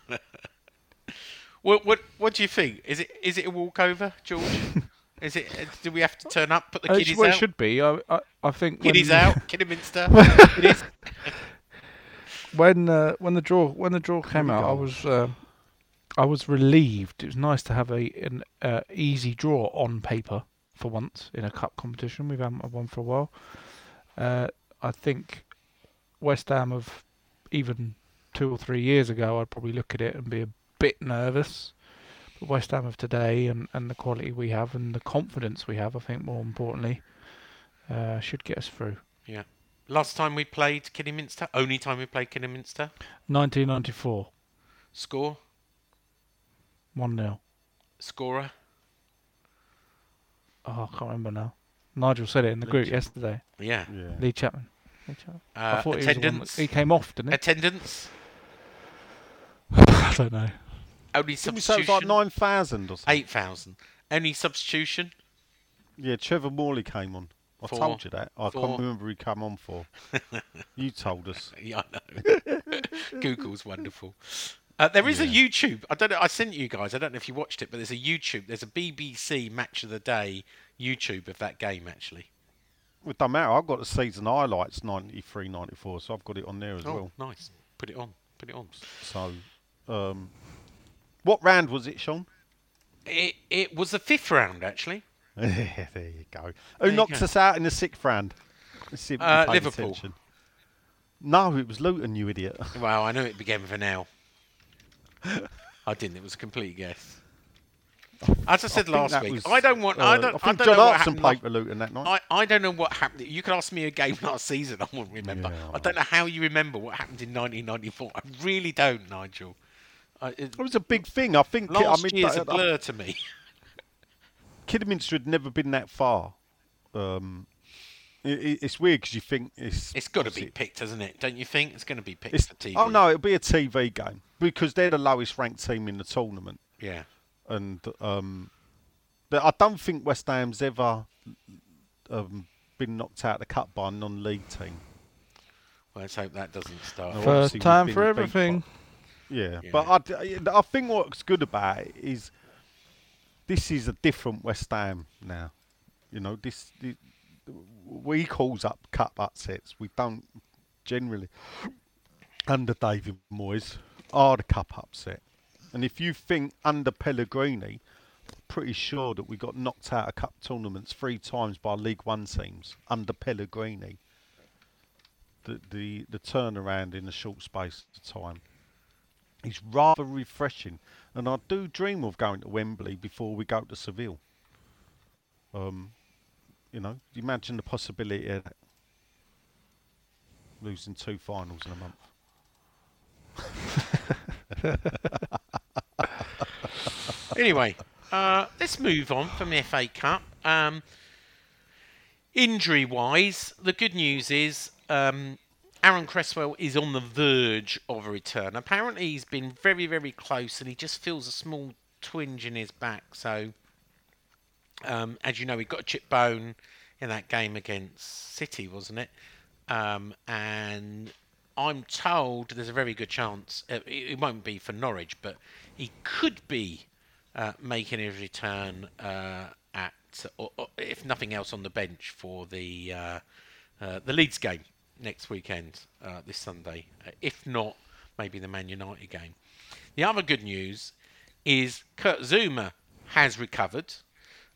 What what what do you think? Is it is it a walkover, George? is it? Do we have to turn up? Put the Uh, kiddies what it out. should be. I, I, I think Kiddies when, out. Kidderminster. Kiddies. when uh, when the draw when the draw came out, I was uh, I was relieved. It was nice to have a an uh, easy draw on paper for once in a cup competition. We've had one for a while. Uh, I think West Ham of even two or three years ago, I'd probably look at it and be a bit nervous. But West Ham of today and, and the quality we have and the confidence we have, I think more importantly, uh, should get us through. Yeah. Last time we played Kidderminster. Only time we played Kidderminster. 1994, Score. 1 0. Scorer. Oh, I can't remember now. Nigel said it in the Lee group Chapman. yesterday. Yeah. Yeah. Lee Chapman. Lee Chapman. I Uh, thought he was that- attendance. he came off, didn't he? Attendance. I don't know. Only Didn't we say it was like 9,000 or something? Eight thousand. Only substitution. Yeah, Trevor Morley came on. I told you that. I can't remember who he come on for. you told us. Yeah, I know. Google's wonderful. Uh, there is a YouTube. I don't know. I sent you guys. I don't know if you watched it, but there's a YouTube. There's a BBC Match of the Day YouTube of that game actually. It doesn't matter. I've got the season highlights 93, 94, so I've got it on there as Oh, well. nice. Put it on. Put it on. So, um, what round was it, Sean? It it was the fifth round actually. there you go. Who knocked go. us out in the sixth round? Let's see if Uh, Liverpool. attention. No, it was Luton, you idiot. Well, I knew it began with an L. I didn't. It was a complete guess. As I said think last week, was, I don't want. I uh, don't. I think don't John know what happened played for Luton that night. I, I don't know what happened. You could ask me a game last season. I wouldn't remember. Yeah, I don't know how you remember what happened in 1994. I really don't, Nigel. I, it, it was a big thing. I think. last I mean, year's uh, a blur to me. Kidderminster had never been that far. Um, it, it- it's weird because you think it's. It's got to be obviously- picked, hasn't it? Don't you think? It's going to be picked It's, for TV. oh no, it'll be a TV game because they're the lowest ranked team in the tournament, Yeah. and um, but I don't think West Ham's ever um, been knocked out of the cup by a non-league team. Well, let's hope that doesn't start. No, First time for everything. by- Yeah, Yeah. but I, I think what's good about it is this is a different West Ham now. You know, this, we calls up cup upsets. We don't generally under David Moyes are the cup upset. And if you think under Pellegrini, pretty sure that we got knocked out of cup tournaments three times by League One teams under Pellegrini. The the the turnaround in a short space of time is rather refreshing, and I do dream of going to Wembley before we go to Seville. Um, You know, imagine the possibility of that. losing two finals in a month. Anyway, uh, let's move on from the FA Cup. Um, injury wise, the good news is um, Aaron Cresswell is on the verge of a return. Apparently, he's been very, very close and he just feels a small twinge in his back. So, um, as you know, he got a chip bone in that game against City, wasn't it? Um, and I'm told there's a very good chance uh, it, won't be for Norwich, but he could be uh, making his return uh, at, or, or if nothing else, on the bench for the uh, uh, the Leeds game next weekend, uh, this Sunday. Uh, if not, maybe the Man United game. The other good news is Kurt Zouma has recovered.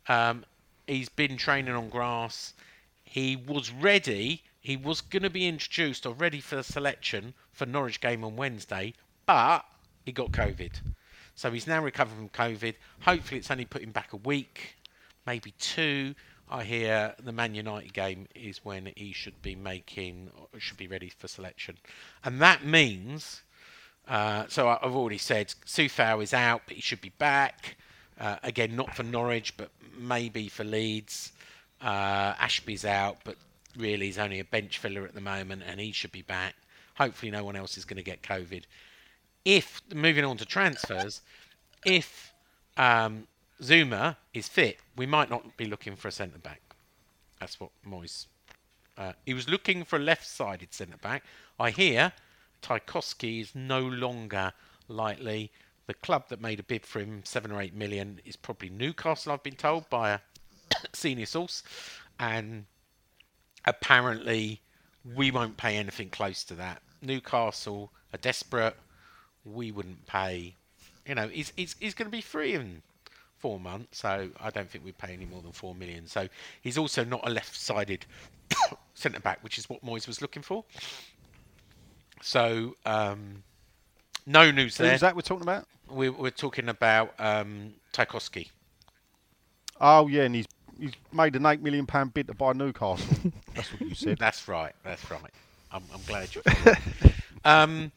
Um, he's been training on grass. He was ready. He was going to be introduced or ready for the selection for Norwich game on Wednesday, but he got COVID. So he's now recovered from COVID. Hopefully, it's only put him back a week, maybe two. I hear the Man United game is when he should be making, should be ready for selection, and that means. Uh, so I've already said Coufal is out, but he should be back. Uh, again, not for Norwich, but maybe for Leeds. Uh, Ashby's out, but really he's only a bench filler at the moment, and he should be back. Hopefully, no one else is going to get COVID if moving on to transfers, if um, Zouma is fit, we might not be looking for a centre back. That's what Moyes. Uh, he was looking for a left-sided centre back. I hear Tchaikovsky is no longer likely. The club that made a bid for him, seven or eight million, is probably Newcastle. I've been told by a senior source, and apparently we won't pay anything close to that. Newcastle are desperate we wouldn't pay. You know, he's he's, he's going to be free in four months, so I don't think we'd pay any more than four million. So he's also not a left-sided centre back, which is what Moyes was looking for. So um, no news there. Who's that we're talking about? We're, we're talking about um, Tchaikovsky. Oh yeah, and he's he's made an eight million pound bid to buy Newcastle. That's what you said. That's right. That's right. I'm, I'm glad you. um,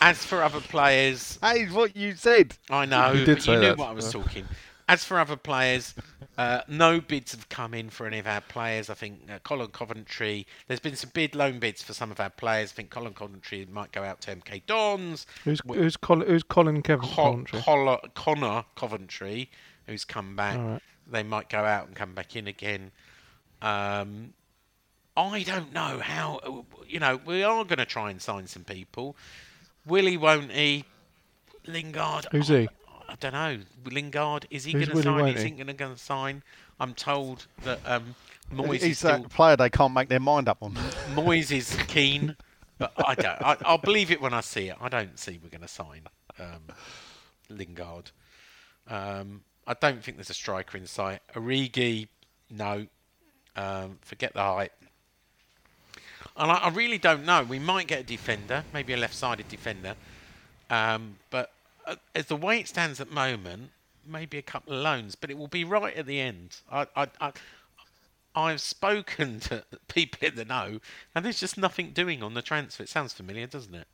as for other players, That is what you said. I know, You did but say you knew that, what I was talking. As for other players, uh, no bids have come in for any of our players. I think uh, Colin Coventry. There's been some bid loan bids for some of our players. I think Colin Coventry might go out to MK Dons. Who's Wi- who's Colin, who's Colin Kevin Co- Coventry? Col- Conor Coventry, who's come back. Right. They might go out and come back in again. Um, I don't know how. You know, we are going to try and sign some people. Will he? Won't he? Lingard. Who's he? I don't know. Lingard, is he going to sign? won't Is he? he going to sign? I'm told that um, Moyes is He's still player they can't make their mind up on. Moyes is keen, but I don't. I, I'll believe it when I see it. I don't see we're going to sign um, Lingard. Um, I don't think there's a striker in sight. Origi, no. Um, forget the hype. And I, I really don't know. We might get a defender, maybe a left-sided defender. Um, but Uh, as the way it stands at the moment, maybe a couple of loans, but it will be right at the end. I, I, I, I've spoken to people in the know, and there's just nothing doing on the transfer. It sounds familiar, doesn't it?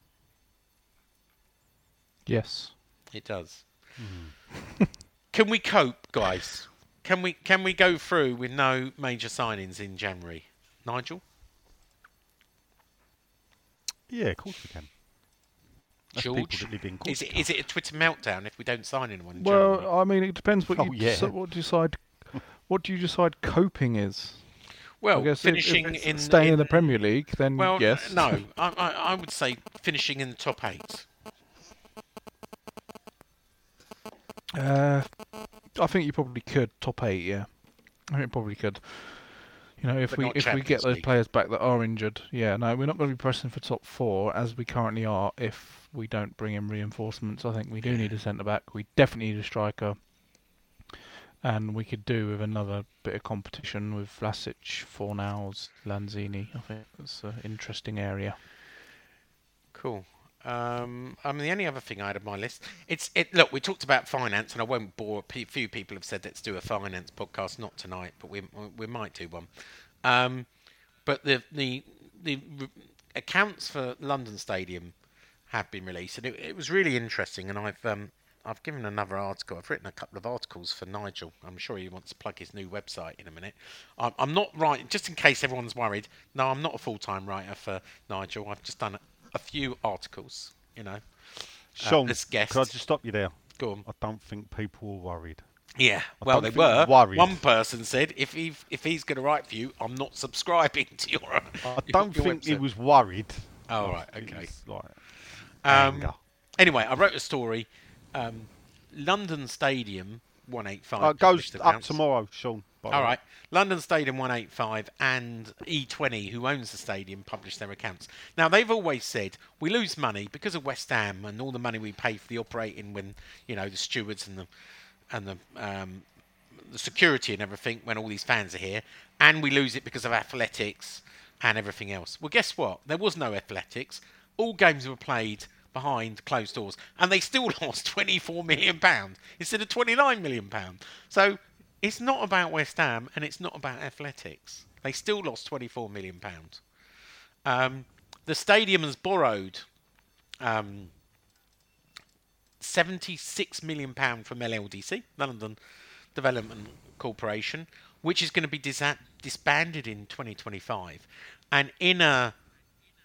Yes. It does. Hmm. can we cope, guys? Can we can we go through with no major signings in January? Nigel? Yeah, of course we can. That's people George? that Is it, it a Twitter meltdown if we don't sign anyone in January? Well, I mean, it depends what Oh, you yeah. deci- what do you decide. What do you decide coping is? Well, I guess if- if finishing in staying in, the Premier League, then Well, yes. no. I, I, I would say finishing in the top eight. Uh, I think you probably could top eight. Yeah, I think you probably could. You know, if But we not if we get those League. players back that are injured, yeah, no, we're not going to be pressing for top four as we currently are. If we don't bring in reinforcements, I think we do need a centre back. We definitely need a striker, and we could do with another bit of competition with Vlasic, Fornals, Lanzini. I think that's an interesting area. Cool. Um, I mean, the only other thing I had on my list, it's it. Look, we talked about finance, and I won't bore. A few people have said let's do a finance podcast, not tonight, but we we might do one. Um, but the the the accounts for London Stadium have been released, and it, it was really interesting. And I've um, I've given another article. I've written a couple of articles for Nigel. I'm sure he wants to plug his new website in a minute. I'm, I'm not writing, just in case everyone's worried. No, I'm not a full time writer for Nigel. I've just done a, a few articles. You know, Sean, as guest. could I just stop you there? go on. I don't think people were worried. Yeah, I well, they were. worried. One person said, "If he if he's going to write for you, I'm not subscribing to your." I don't your think he was worried. Oh right, okay. like Um, anyway, I wrote a story. Um, London Stadium 185. Uh, it goes up tomorrow, Sean. All way. right. London Stadium 185 and E20, who owns the stadium, published their accounts. Now, they've always said we lose money because of West Ham and all the money we pay for the operating when, you know, the stewards and the and the um, the security and everything when all these fans are here, and we lose it because of athletics and everything else. Well, guess what? There was no athletics. All games were played behind closed doors, and they still lost 24 million pound instead of 29 million pound. So it's not about West Ham, and it's not about athletics. They still lost 24 million pound. Um, the stadium has borrowed um, 76 million pound from LLDC, London Development Corporation, which is going to be disbanded in 2025. And in a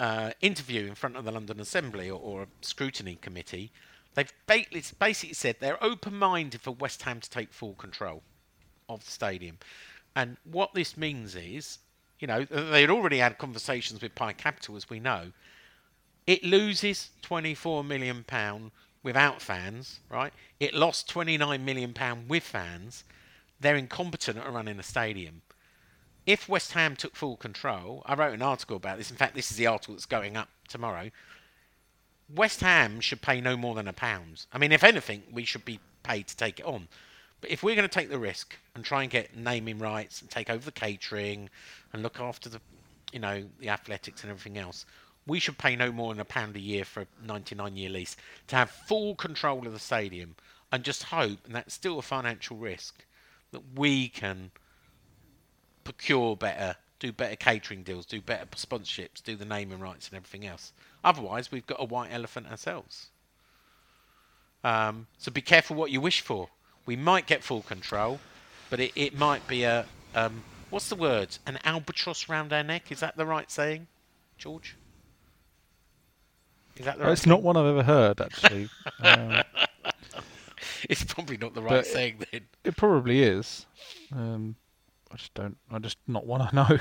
uh, interview in front of the London Assembly or, or a scrutiny committee, they've basically said they're open-minded for West Ham to take full control of the stadium. And what this means is, you know, they'd already had conversations with Pi Capital, as we know. It loses 24 million pound without fans, right? It lost 29 million pound with fans. They're incompetent at running a stadium. If West Ham took full control, I wrote an article about this. In fact, this is the article that's going up tomorrow. West Ham should pay no more than a pound. I mean, if anything, we should be paid to take it on. But if we're going to take the risk and try and get naming rights and take over the catering and look after the, you know, the athletics and everything else, we should pay no more than a pound a year for a 99-year lease to have full control of the stadium and just hope, and that's still a financial risk, that we can procure better, do better catering deals, do better sponsorships, do the naming rights and everything else. Otherwise, we've got a white elephant ourselves. Um, so be careful what you wish for. We might get full control, but it, it might be a um, what's the word? An albatross round our neck. Is that the right saying, George? Is that the right It's not one I've ever heard actually. um, It's probably not the right saying then. it probably is. Um, I just don't. I just not want to know.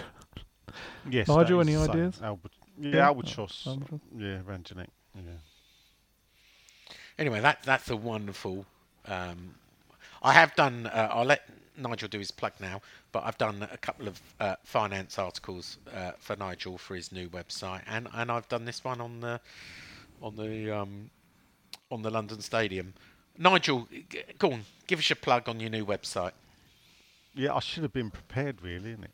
Yes. Nigel, any ideas? Albert, yeah, Yeah, albatross. albatross. Yeah, around. Yeah. Anyway, that that's a wonderful. Um, I have done. Uh, I'll let Nigel do his plug now, but I've done a couple of uh, finance articles uh, for Nigel for his new website, and, and I've done this one on the on the um, on the London Stadium. Nigel, go on, give us your plug on your new website. Yeah, I should have been prepared, really, innit?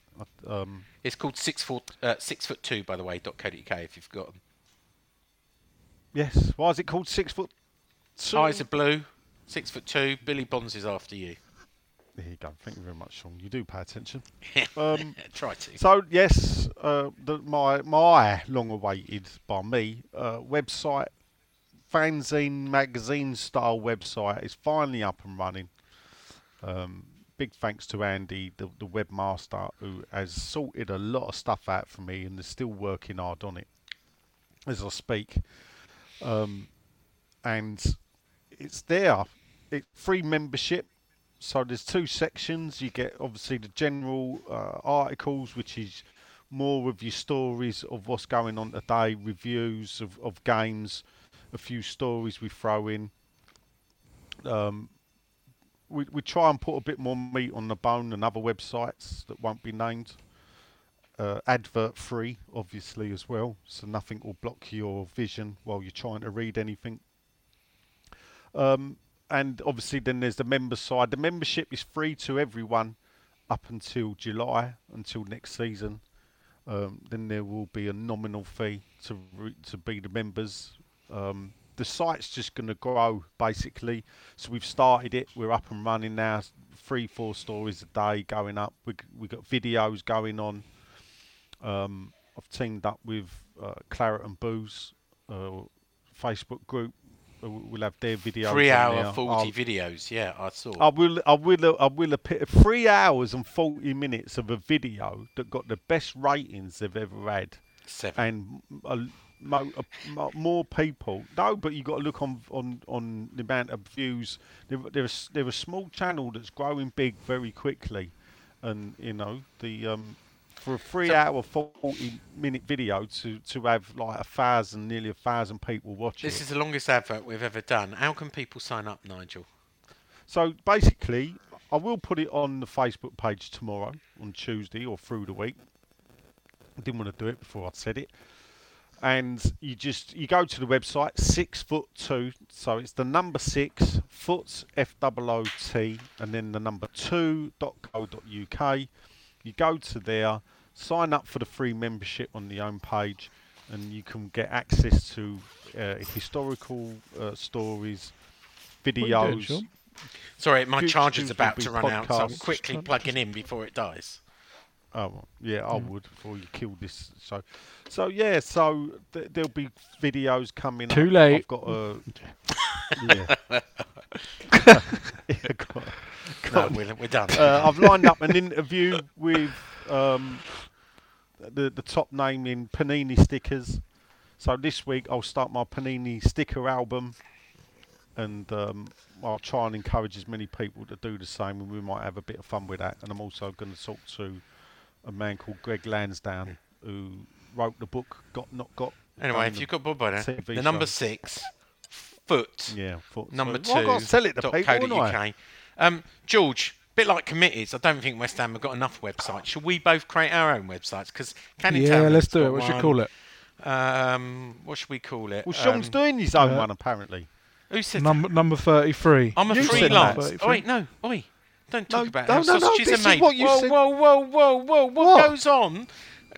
I, um, It's called six foot uh, six foot two, by the way. dot co. uk if you've forgotten. yes. Why is it called six foot? Two? Eyes are blue, six foot two. Billy Bonds is after you. There you go. Thank you very much, Sean. You do pay attention. Um, Try to. So yes, uh, the, my my long-awaited by me uh, website, fanzine magazine style website is finally up and running. Um, big thanks to Andy, the, the webmaster, who has sorted a lot of stuff out for me and is still working hard on it as I speak. Um, and it's there. It's free membership. So there's two sections. You get obviously the general uh, articles, which is more of your stories of what's going on today, reviews of, of games, a few stories we throw in. Um, we we try and put a bit more meat on the bone than other websites that won't be named. Uh, advert free, obviously as well, so nothing will block your vision while you're trying to read anything. Um, and obviously then there's the member side. The membership is free to everyone up until July, until next season. Um, then there will be a nominal fee to re- to be the members. Um, the site's just going to grow basically. So we've started it. We're up and running now. Three, four stories a day going up. We we got videos going on. Um, I've teamed up with uh, Claret and Booze uh, Facebook group. Uh, We'll have their videos. Three hour, there. 40 I'll- videos. Yeah, I saw. I will. I will. I will put three hours and forty minutes of a video that got the best ratings they've ever had, Seven. and a, mo, a, more people. No, but you've got to look on on on the amount of views. They're, they're, they're a small channel that's growing big very quickly, and you know the um, for a three-hour, forty-minute video to to have like a thousand, nearly a thousand people watching. This it. is the longest advert we've ever done. How can people sign up, Nigel? So basically, I will put it on the Facebook page tomorrow, on Tuesday or through the week. I didn't want to do it before I said it. And you just you go to the website six foot two, so it's the number six foot F O O T and then the number two dot co dot uk. You go to there, sign up for the free membership on the home page, and you can get access to uh, historical uh, stories, What are you doing, videos. Sorry, my Future charger's about to be run out, so I'm quickly Just- plugging in before it dies. Oh yeah, I would before you kill this. So, so yeah, so th- there'll be videos coming. Too up. late. I've got a. yeah. yeah go on. No, we're, we're done. Uh, I've lined up an interview with um, the the top name in Panini stickers. So this week I'll start my Panini sticker album, and um, I'll try and encourage as many people to do the same, and we might have a bit of fun with that. And I'm also going to talk to a man called Greg Lansdowne who wrote the book Got Not Got. anyway, if you've got Bob by TV the number six, foot, yeah, thought so. number Well, I've two, got sell it to dot people, co I? UK. Um, George, bit like committees, I don't think West Ham have got enough websites. Should we both create our own websites? Because Canning Yeah, Town let's do it. What should we call it? Um, what should we call it? Well, Sean's Um, doing his own uh, one apparently. Who said Number number thirty-three. I'm a You said freelance. that. Oh, wait, no, oi. Don't talk No, about no, how no, no, sausages this are is made. what you whoa, said. whoa, whoa, whoa, whoa! What, What? goes on?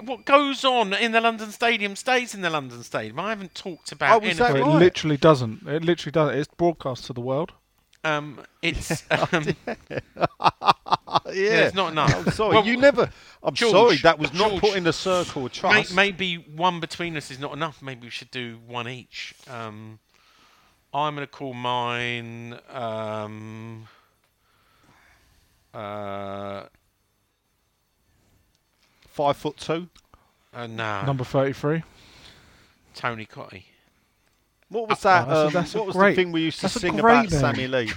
What goes on in the London Stadium stays in the London Stadium. I haven't talked about Oh, is that anything. It right? literally doesn't. It literally doesn't. It's broadcast to the world. Um, it's um, yeah, it's not enough. I'm sorry, Well, you never. I'm George, sorry, that was not put in the circle of may, maybe one between us is not enough. Maybe we should do one each. Um, I'm going to call mine. Um, uh, Five foot two. uh, no, Number thirty-three. Tony Cottee. What was that? that's a- um, that's a what was great- the thing we used to that's sing about name. Sammy Lee?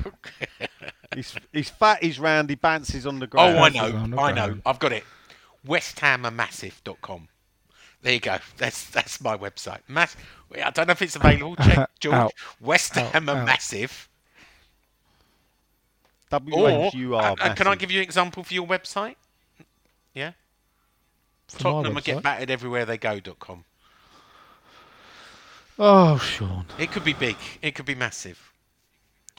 he's, he's fat, he's round, he bounces on the ground. Oh, ground. I know. I know. I've got it. WestHammerMassive.com. There you go. That's that's my website. Mass. I don't know if it's available. Check George. Out. West Ham Out, out. Massive. W Or uh, can I give you an example for your website? Yeah. Tottenham get battered everywhere they go.com. Oh, Sean. It could be big. It could be massive.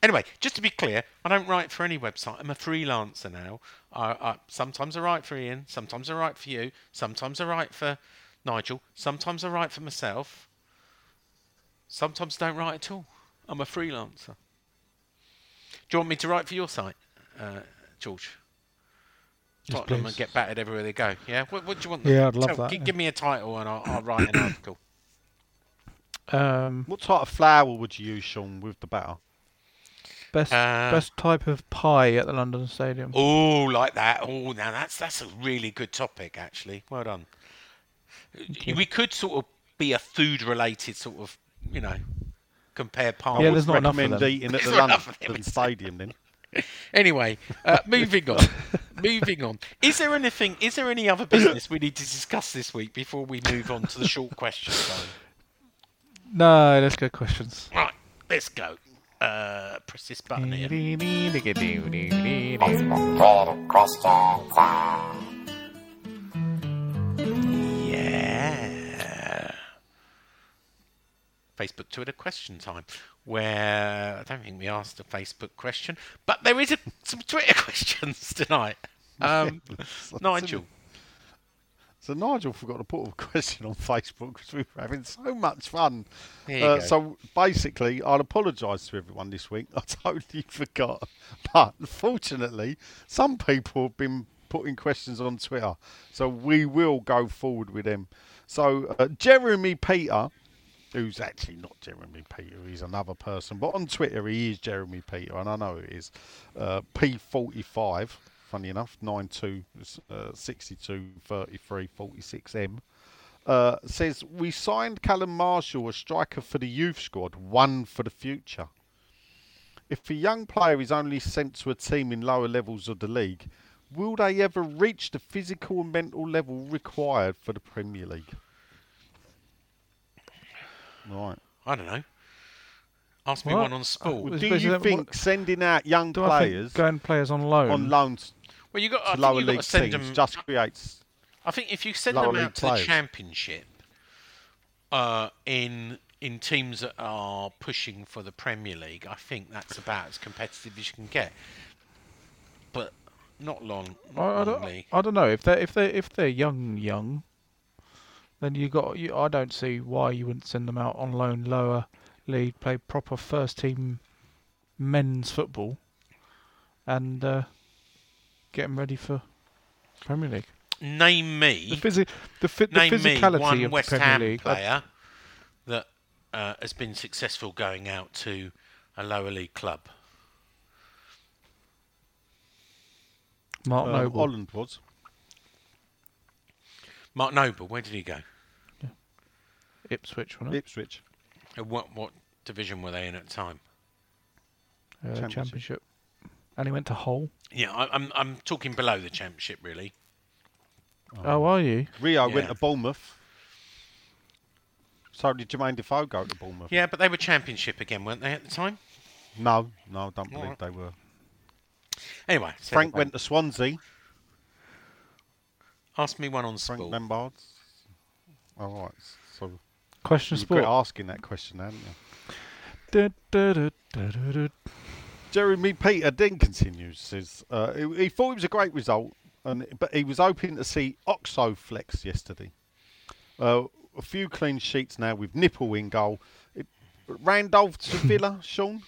Anyway, just to be clear, I don't write for any website. I'm a freelancer now. I, I, sometimes I write for Ian. Sometimes I write for you. Sometimes I write for Nigel. Sometimes I write for myself. Sometimes I don't write at all. I'm a freelancer. Do you want me to write for your site, uh, George? Yes, Tottenham please. and get battered everywhere they go. Yeah. What, what do you want? Them? Yeah, I'd love Tell- that, gi- yeah. Give me a title and I'll, I'll write an article. Um, What type of flour would you use, Sean, with the batter? best Uh, best type of pie at the London Stadium. Oh, like that. Oh, now that's that's a really good topic, actually. Well done. We could sort of be a food-related sort of, you know, compare pie. Yeah, there's not enough of them. eating at the There's not enough of them, London Stadium then. Anyway, uh, moving on. moving on. Is there anything? Is there any other business we need to discuss this week before we move on to the short question time? No, let's go questions. Right, let's go. Uh, press this button here. Facebook Twitter question time, where I don't think we asked a Facebook question, but there is a, some Twitter questions tonight. Um, Nigel, So Nigel forgot to put a question on Facebook because we were having so much fun. Uh, so basically, I'll apologise to everyone this week. I totally forgot. But fortunately, some people have been putting questions on Twitter, so we will go forward with them. So uh, Jeremy Peter, who's actually not Jeremy Peter, he's another person, but on Twitter he is Jeremy Peter, and I know it is uh, P45. Funny enough, 92, uh, 62, 33, 46M uh, says we signed Callum Marshall, a striker for the youth squad, one for the future. If a young player is only sent to a team in lower levels of the league, will they ever reach the physical and mental level required for the Premier League? Right. I don't know. Ask me What? one on sport. Well, Do basically you that- think what- sending out young Do I players think going players on loan? on loans well, you got. I to think lower you've got league to send teams them. just creates I think if you send lower them league out to players. the championship, uh, in in teams that are pushing for the Premier League, I think that's about as competitive as you can get. But not long. I, Not I long don't, league. I don't know if they if they if they're young young, then you got you. I don't see why you wouldn't send them out on loan lower league, play proper first team men's football, and uh, get them ready for Premier League. Name The, me. physi- the, fi- the name me physicality one of West the Premier Ham League. I- player that uh, has been successful going out to a lower league club. Mark um, Noble. Holland was. Mark Noble, where did he go? Ipswich, wasn't it? Ipswich. Uh, What what division were they in at the time? Uh, Championship. championship. And he went to Hull. Yeah, I, I'm I'm talking below the championship really. Oh, are you? Rio Yeah. went to Bournemouth. So did you Jermain Defoe go to Bournemouth? Yeah, but they were championship again, weren't they at the time? No, no, I don't believe Alright. they were. Anyway, so Frank went to Swansea. Ask me one on Frank sport. Lampard. All right. So Question you sport. asking that question, haven't you? Du- du- du. Jeremy Peter then continues. Says uh, he, he thought it was a great result, and but he was hoping to see Oxo flex yesterday. Uh, a few clean sheets now with Nipple in goal. It, Randolph to Villa, Sean.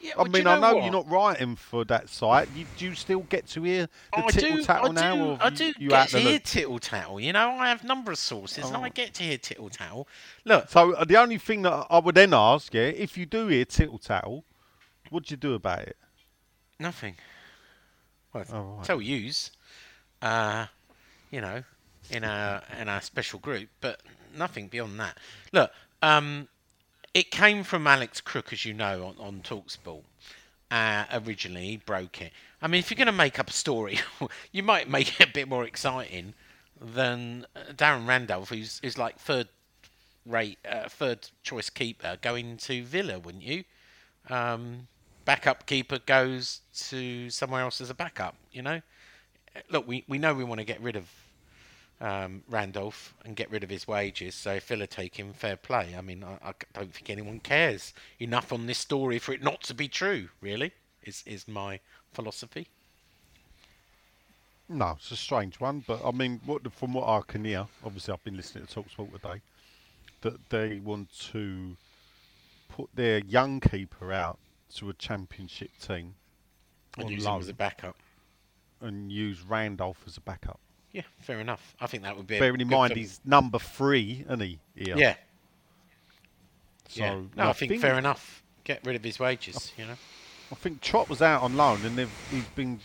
Yeah, I well, mean, you I know what? you're not writing for that site. You, do you still get to hear the I tittle do, tattle I now, do, or I do you, get to hear loop? tittle tattle. You know, I have a number of sources, and I Oh. get to hear tittle tattle. Look, So uh, the only thing that I would then ask, yeah, if you do hear tittle tattle, what do you do about it? nothing. Well, Oh, right. tell yous, uh, you know, in our in our special group, but nothing beyond that. Look, um, it came from Alex Crook, as you know, on, on Talksport. Uh, originally, he broke it. I mean, if you're going to make up a story, you might make it a bit more exciting than uh, Darren Randolph, who's is like third rate, uh, third choice keeper going to Villa, wouldn't you? Um, backup keeper goes to somewhere else as a backup. You know, look, we, we know we want to get rid of um, Randolph and get rid of his wages. So if Villa take him, fair play. I mean, I, I don't think anyone cares enough on this story for it not to be true. Really, is is my philosophy. No, it's a strange one, but I mean, what, from what I can hear, obviously I've been listening to Talksport today, that they want to put their young keeper out to a championship team And on use him loan as a backup. and use Randolph as a backup. Yeah, fair enough. I think that would be. a Bearing in mind for- he's number three, isn't he? Here? Yeah. So yeah. No, I think, fair enough. Get rid of his wages. You know. I think Trott was out on loan, and they've he's been.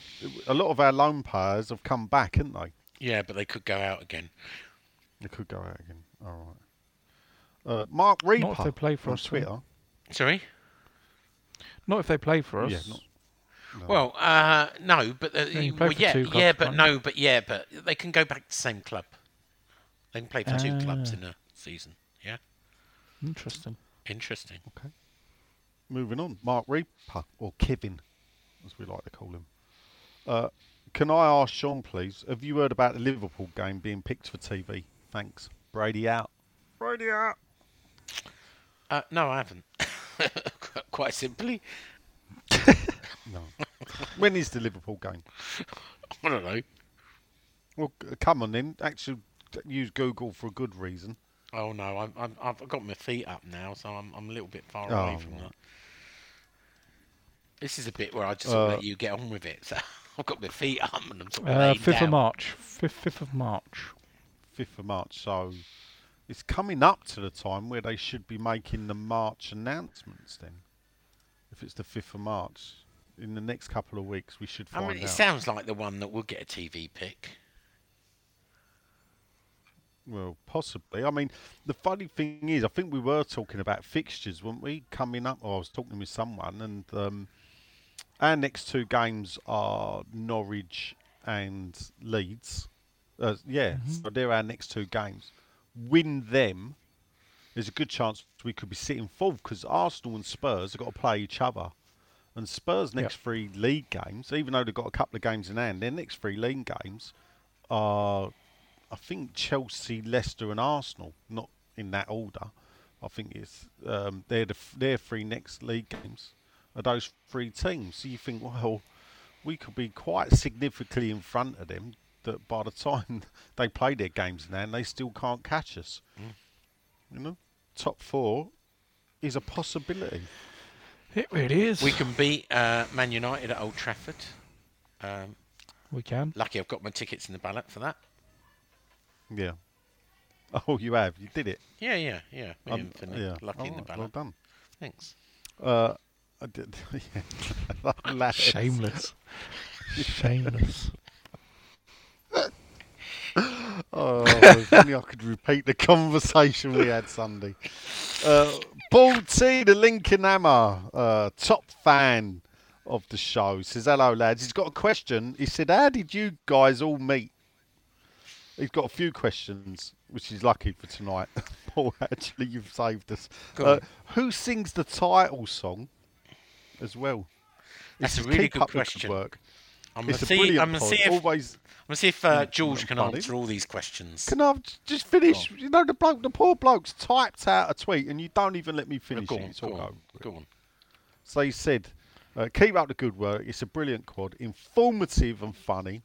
A lot of our loan players have come back, haven't they? Yeah, but they could go out again. They could go out again. All right. Uh, Mark Reaper if they play for on us, Twitter. Sorry. Not if they play for us. Yeah, not, no. Well, uh, no, but uh, Yeah, you well, for yeah, two yeah, but can't no, but yeah, but they can go back to the same club. They can play for two clubs Ah. in a season. Yeah, Interesting. interesting. Okay. Moving on, Mark Reaper or Kevin, as we like to call him. Uh, can I ask Sean, please? Have you heard about the Liverpool game being picked for TV? Thanks. Brady out. Brady out. Uh, no, I haven't. Quite simply, No. when is the Liverpool game? I don't know. Well, c- come on then. Actually, use Google for a good reason. Oh no, I'm, I'm, I've got my feet up now, so I'm, I'm a little bit far Oh, away from right. that. This is a bit where I just Uh, let you get on with it. So I've got my feet up and I'm sort of Uh, laying fifth down. of March. Fifth fifth of March. 5th of March. So it's coming up to the time where they should be making the March announcements then. If it's the 5th of March. In the next couple of weeks, we should I find mean, it out. sounds like the one that will get a TV pick. Well, possibly. I mean, the funny thing is, I think we were talking about fixtures, weren't we? Coming up, or I was talking with someone, and um, our next two games are Norwich and Leeds. Uh, yeah, so they're our next two games. Win them, there's a good chance we could be sitting fourth because Arsenal and Spurs have got to play each other. And Spurs' next three league games, even though they've got a couple of games in hand, their next three league games are I think Chelsea, Leicester, and Arsenal. Not in that order. I think it's um, they're the f- their three next league games are those three teams. So you think, well, we could be quite significantly in front of them. That by the time they play their games now, they still can't catch us. You know, top four is a possibility. It really is. We can beat uh, Man United at Old Trafford. Um, We can. lucky I've got my tickets in the ballot for that. Yeah. Oh, you have. You did it. Yeah, yeah, yeah. Me Um, yeah. lucky in the Alright, Well done. Thanks. Uh, I did. yeah. Shameless. Shameless. Oh, if only I could repeat the conversation we had Sunday. Uh, Paul T, the Lincoln Hammer, uh, top fan of the show, says, Hello, lads. He's got a question. He said, How did you guys all meet? He's got a few questions, which is lucky for tonight. Paul, actually, you've saved us. Uh, who sings the title song as well? That's a really good question. work. I'm gonna It's a see. brilliant I'm gonna pod. see if. I'm gonna see if uh, George can Pardon? answer all these questions. Can I j- just finish? You know, the bloke, the poor bloke's typed out a tweet, and you don't even let me finish go it. on, It's all on, over. go on. So he said, uh, "Keep up the good work. It's a brilliant quad, informative and funny.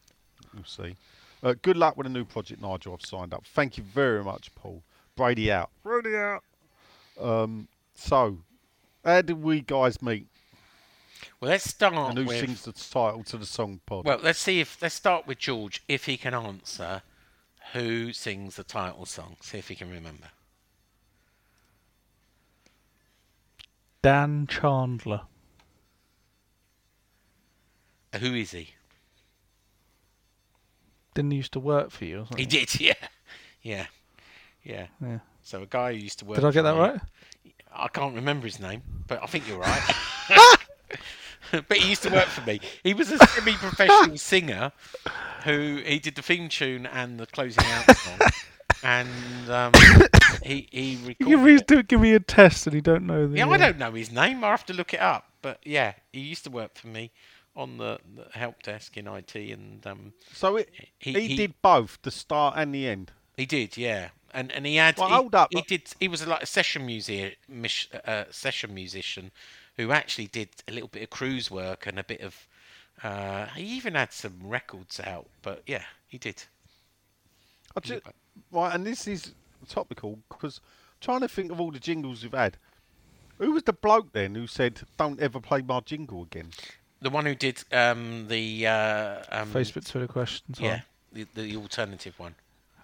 You'll see. Uh, good luck with the new project, Nigel. I've signed up. Thank you very much, Paul. Brady out. Brady out. Um, so, how did we guys meet? Well, let's start and who with. sings the title to the song pod? Well, let's see if let's start with George if he can answer who sings the title song. See if he can remember. Dan Chandler. Uh, Who is he? Didn't he used to work for you or He did, yeah, yeah, yeah. Yeah. So a guy who used to work. Did I get for that me- right? I can't remember his name, but I think you're right. but he used to work for me. He was a semi-professional singer who he did the theme tune and the closing out song, and um, he he recorded. can read, it. do, give me a test and you don't know the. Yeah, uh, I don't know his name. I have to look it up. But yeah, he used to work for me on the, the help desk in IT, and um, so it, he- he, he- did both, the start and the end. he did, yeah. And and he had. Well, he, hold up. He did. He was like a session music, uh, session musician, who actually did a little bit of cruise work and a bit of. Uh, he even had some records out, but yeah, he did. I ju- right, and this is topical because trying to think of all the jingles we've had. Who was the bloke then who said, "Don't ever play my jingle again"? The one who did um, the uh, um, Facebook, Twitter questions. yeah, the, the alternative one.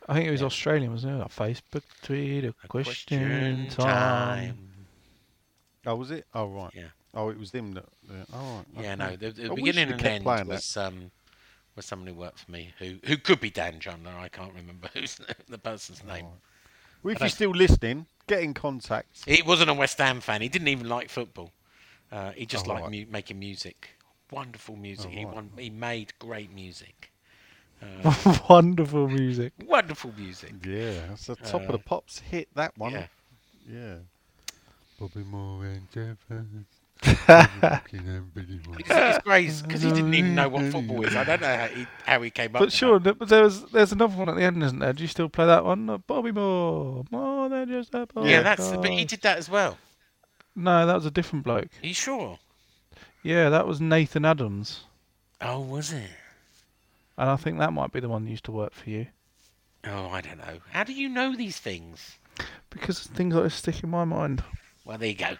I think it was Australian, wasn't it? Like Facebook, Twitter, question, time. Oh, was it? Oh, right. Yeah. Oh, it was them that. Yeah. Oh, right. Yeah, okay. no. The, the beginning and end was um, was someone who worked for me, who who could be Dan Chandler. I can't remember who's the person's name. Well, if you're still listening, get in contact. He wasn't a West Ham fan. He didn't even like football. Uh, he just Oh, liked right. mu- making music. Wonderful music. Oh, he right. won, he made great music. Wonderful music. Wonderful music. Yeah, that's the top of the pops hit. That one. Yeah. Yeah. Bobby Moore and Jefferson. It's, it's great because he didn't even know what football is. I don't know how he, how he came up. But sure, that. th- but there's there's another one at the end, isn't there? Do you still play that one? Bobby Moore, more than just a Yeah, that's. But he did that as well. No, that was a different bloke. Are you sure? Yeah, that was Nathan Adams, Oh, was it? and I think that might be the one that used to work for you. Oh, I don't know. How do you know these things? Because things like this stick in my mind. Well, there you go.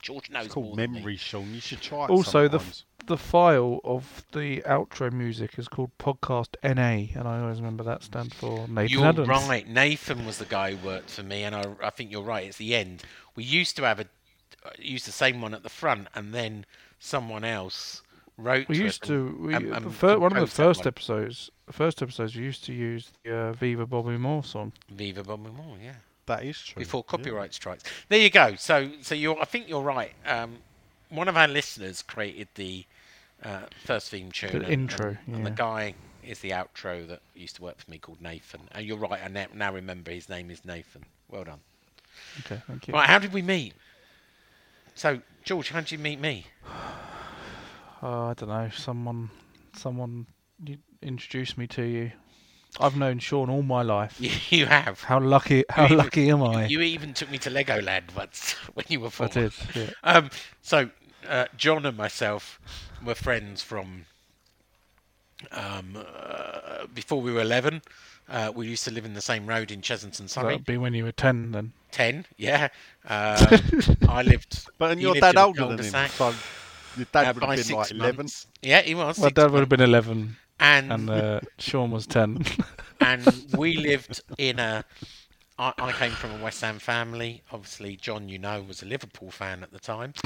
George knows It's called more me. memory, Sean. You should try it. Also, the f- the file of the outro music is called Podcast NA, and I always remember that stands for Nathan You're Adams. right. Nathan was the guy who worked for me, and I, I think you're right. It's the end. We used to have a uh, used the same one at the front, and then someone else wrote. We to used us to. and- We, and- and fir- one of the first one. episodes, first episodes, we used to use the uh, Viva Bobby Moore song. Viva Bobby Moore, yeah. That is true. Before yeah. copyright strikes. There you go. So, so you're. I think you're right. Um, one of our listeners created the uh, first theme tune. The and- intro, and, and the guy is the outro that used to work for me called Nathan. And you're right. I now, now remember his name is Nathan. Well done. Okay, thank you. Right, how did we meet? So, George, how did you meet me? Oh, I don't know. Someone, someone introduced me to you. I've known Sean all my life. You, you have. How lucky! How even- lucky am I? You even took me to Legoland once when you were four. I did. Yeah. Um, so, uh, John and myself were friends from um, uh, before we were 11. Uh, we used to live in the same road in Chessington, So Surrey. that'd be when you were ten, then. 10, yeah. Um, I lived. But and he your lived dad in a older than him, so your dad uh, would have been like six eleven. months. Yeah, he was. My six dad would have been eleven, And, and uh, Sean was ten. and we lived in a. I, I came from a West Ham family. Obviously, John, you know, was a Liverpool fan at the time.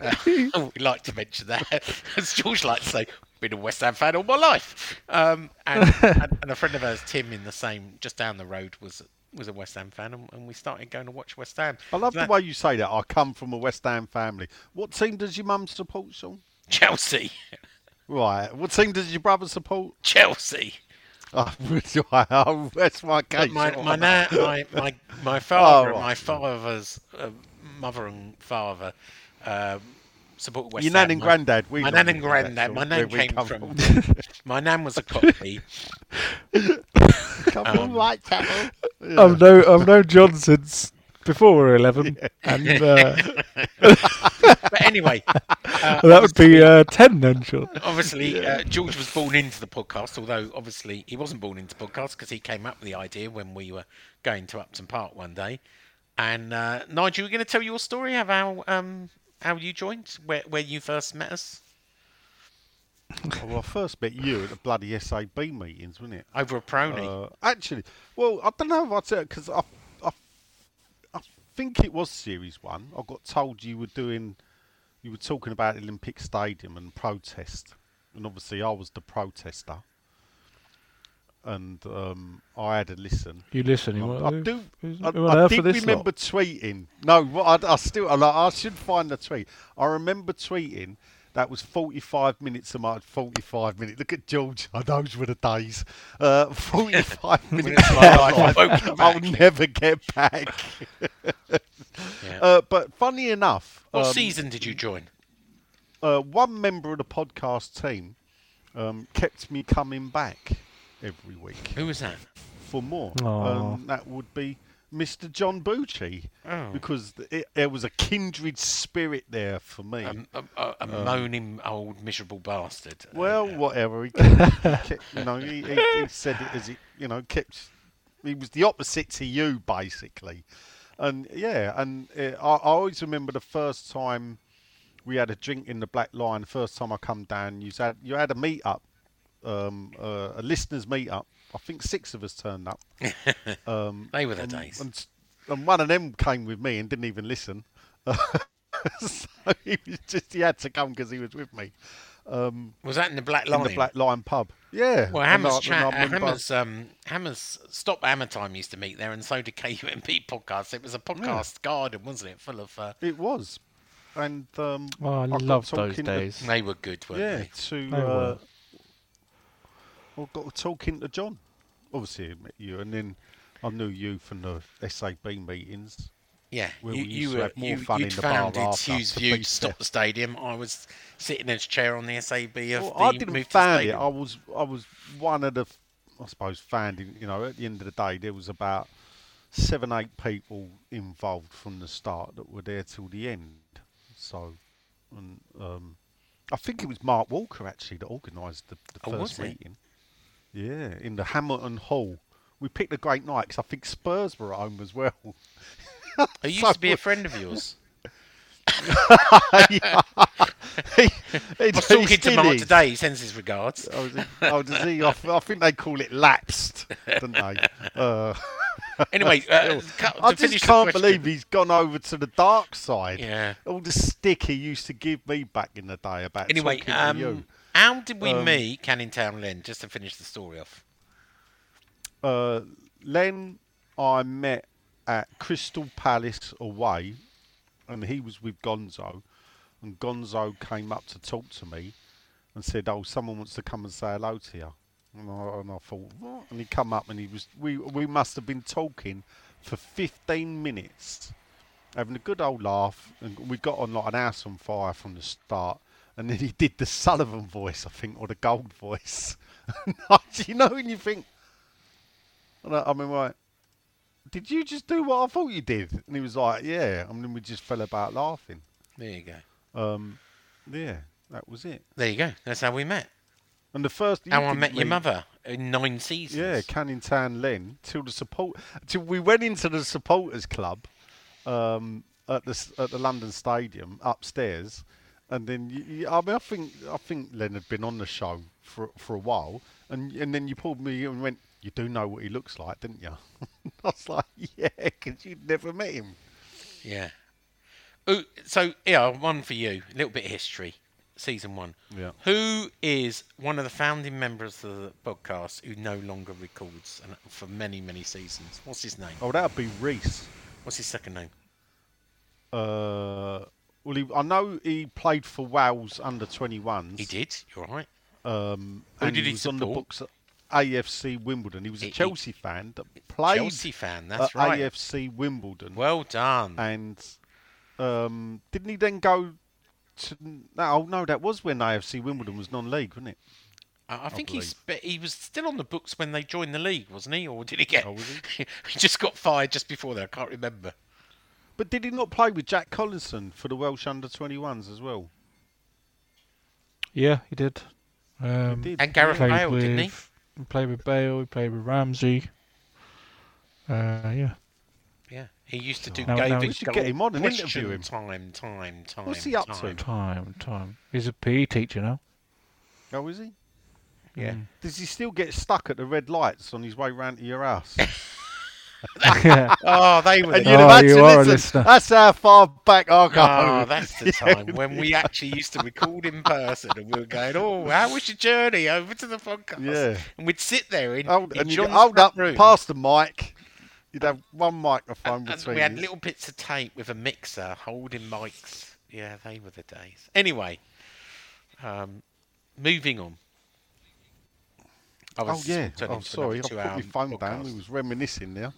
Uh, we like to mention that, as George likes to say, been a West Ham fan all my life. Um, and, and, and a friend of ours, Tim, in the same, just down the road, was was a West Ham fan, and, and we started going to watch West Ham. I love So the that- way you say that. I come from a West Ham family. What team does your mum support, Sean? Chelsea, Right. What team does your brother support? Chelsea. Oh. Oh, that's my case. my my, na- my my my Oh, father, and right. my father's uh, mother and father um, support West Your nan and granddad. We My nan and granddad. My where nan came come from. my nan was a Cockney. Come Um, on, right, Chapel. I've known I've known John since before we were eleven, and uh, but anyway, uh, that would be uh, ten then, Sean. obviously uh, George was born into the podcast. Although obviously he wasn't born into podcast because he came up with the idea when we were going to Upton Park one day. And uh, Nigel, you're going to tell your story of how um, how you joined, where where you first met us well, I first met you at the bloody SAB meetings, wasn't it? over a prony. Uh, actually, well, I don't know if I'd say it because I, I, I think it was Series 1. I got told you were doing, you were talking about Olympic Stadium and protest. And obviously, I was the protester. And um, I had a listen. You listen. You I, I do. I, I did remember lot? tweeting. No, I, I still. I, I should find the tweet. I remember tweeting. That was 45 minutes of my 45 minutes. Look at George. Oh, those were the days. Uh, 45 minutes of my life I'll never get back. Yeah. Uh, but funny enough, what um, season did you join? uh, one member of the podcast team um, kept me coming back every week Who was that? for more. Um, that would be Mr. John Bucci. Oh. Because it, there was a kindred spirit there for me. A, a, a, a moaning old miserable bastard. well, Uh, whatever. He kept, kept, you know, he, he, he said it as it, you know, kept. He was the opposite to you, basically. And yeah, and uh, I, I always remember the first time we had a drink in the Black Lion. The first time I come down, you had you had a meet up, um, uh, a listeners meet up. I think six of us turned up. Um, they were the and, days. And, and one of them came with me and didn't even listen. so he was just he had to come because he was with me was that in the Black Lion? in the Black Lion pub. Yeah. Well, Hammers, I- chat, and uh, Hammers, um, Hammers, Stop Hammer Time used to meet there, and so did KUMB podcast. It was a podcast garden, wasn't it? Full of. Uh, It was, and um, Oh, I got love those talking to- days. they were good, weren't yeah, they? to They uh, were. I got talking to John. Obviously, I met you, and then I knew you from the SAB meetings. Yeah, you, you were more you, fun you'd in the bar founded after, Hughes View Stop the Stadium. I was sitting in a chair on the SAB of Well, the I didn't found it. I was I was one of the, I suppose, founding. You know, at the end of the day, there was about seven, eight people involved from the start that were there till the end. So, and um, I think it was Mark Walker actually that organised the, the Oh, first meeting. Yeah, in the Hamilton Hall we picked a great night because I think Spurs were at home as well. I used So to be a friend of yours. he, he, I was talking to Mark today. He sends his regards. Oh, does he? Oh, does he? I, I think they call it lapsed, don't they? Uh, Anyway, uh, I just can't believe he's gone over to the dark side. Yeah. All the stick he used to give me back in the day about Anyway, talking to you. um, how did we Um, meet Canning Town Len? Just to finish the story off. uh, Len, I met at Crystal Palace away, and he was with Gonzo, and Gonzo came up to talk to me, and said, "Oh, someone wants to come and say hello to you." And I, and I thought, what? And he come up, and he was we we must have been talking for 15 minutes, having a good old laugh, and we got on like an house on fire from the start. And then he did the Sullivan voice, I think, or the Gold voice. you know, when you think, and I, I mean, right, did you just do what I thought you did? And he was like, yeah. And then we just fell about laughing. There you go. Um, yeah, that was it. There you go. That's how we met. And the first How I met your mother in nine seasons. Yeah, Canning Town Len till the support till we went into the supporters club um, at the at the London Stadium upstairs, and then you, you, I mean I think I think Len had been on the show for for a while, and and then you pulled me and went, you do know what he looks like, didn't you? I was like, yeah, because you'd never met him. Yeah. Ooh, so yeah, one for you. A little bit of history. Season one. Yeah. Who is one of the founding members of the podcast who no longer records and for many many seasons? What's his name? Oh, that'd be Reese. What's his second name? Uh, well, he, I know he played for Wales under 21s. He did. You're right. Um, Who and did he he was on the books at AFC Wimbledon. He was a He- he- Chelsea fan that played Chelsea fan. That's at right. AFC Wimbledon. Well done. and um, didn't he then go to? No, oh, no, that was when AFC Wimbledon was non-league, wasn't it? I I think believe. he's he was still on the books when they joined the league, wasn't he? Or did he get? Oh, was he just got fired just before that. I can't remember. But did he not play with Jack Collison for the Welsh under 21s as well? Yeah, he did. Um, did. And Gareth played Bale, with, didn't he? He played with Bale. He played with Ramsey. Uh, yeah. Yeah, he used to do Now- now David we should get him on and question interview him. Time, time, time. What's he up to? time. Time, time. He's a PE teacher now. Oh, is he? Yeah. Does he still get stuck at the red lights on his way round to your house? yeah. Oh, they were. And the- you'd Oh, imagine, you are a listen, listener. that's how far back I go. Oh, that's the time when we actually used to record in person, and we were going, "Oh, how was your journey over to the podcast?" Yeah. and we'd sit there in, Hold, in and you'd John's hold up room, past the mic. You'd have one microphone and between we had little bits of tape with a mixer holding mics. Yeah, they were the days. Anyway, um, moving on. I Oh was yeah. turning Oh to sorry, I put two-hour my phone down. podcast. We was reminiscing now.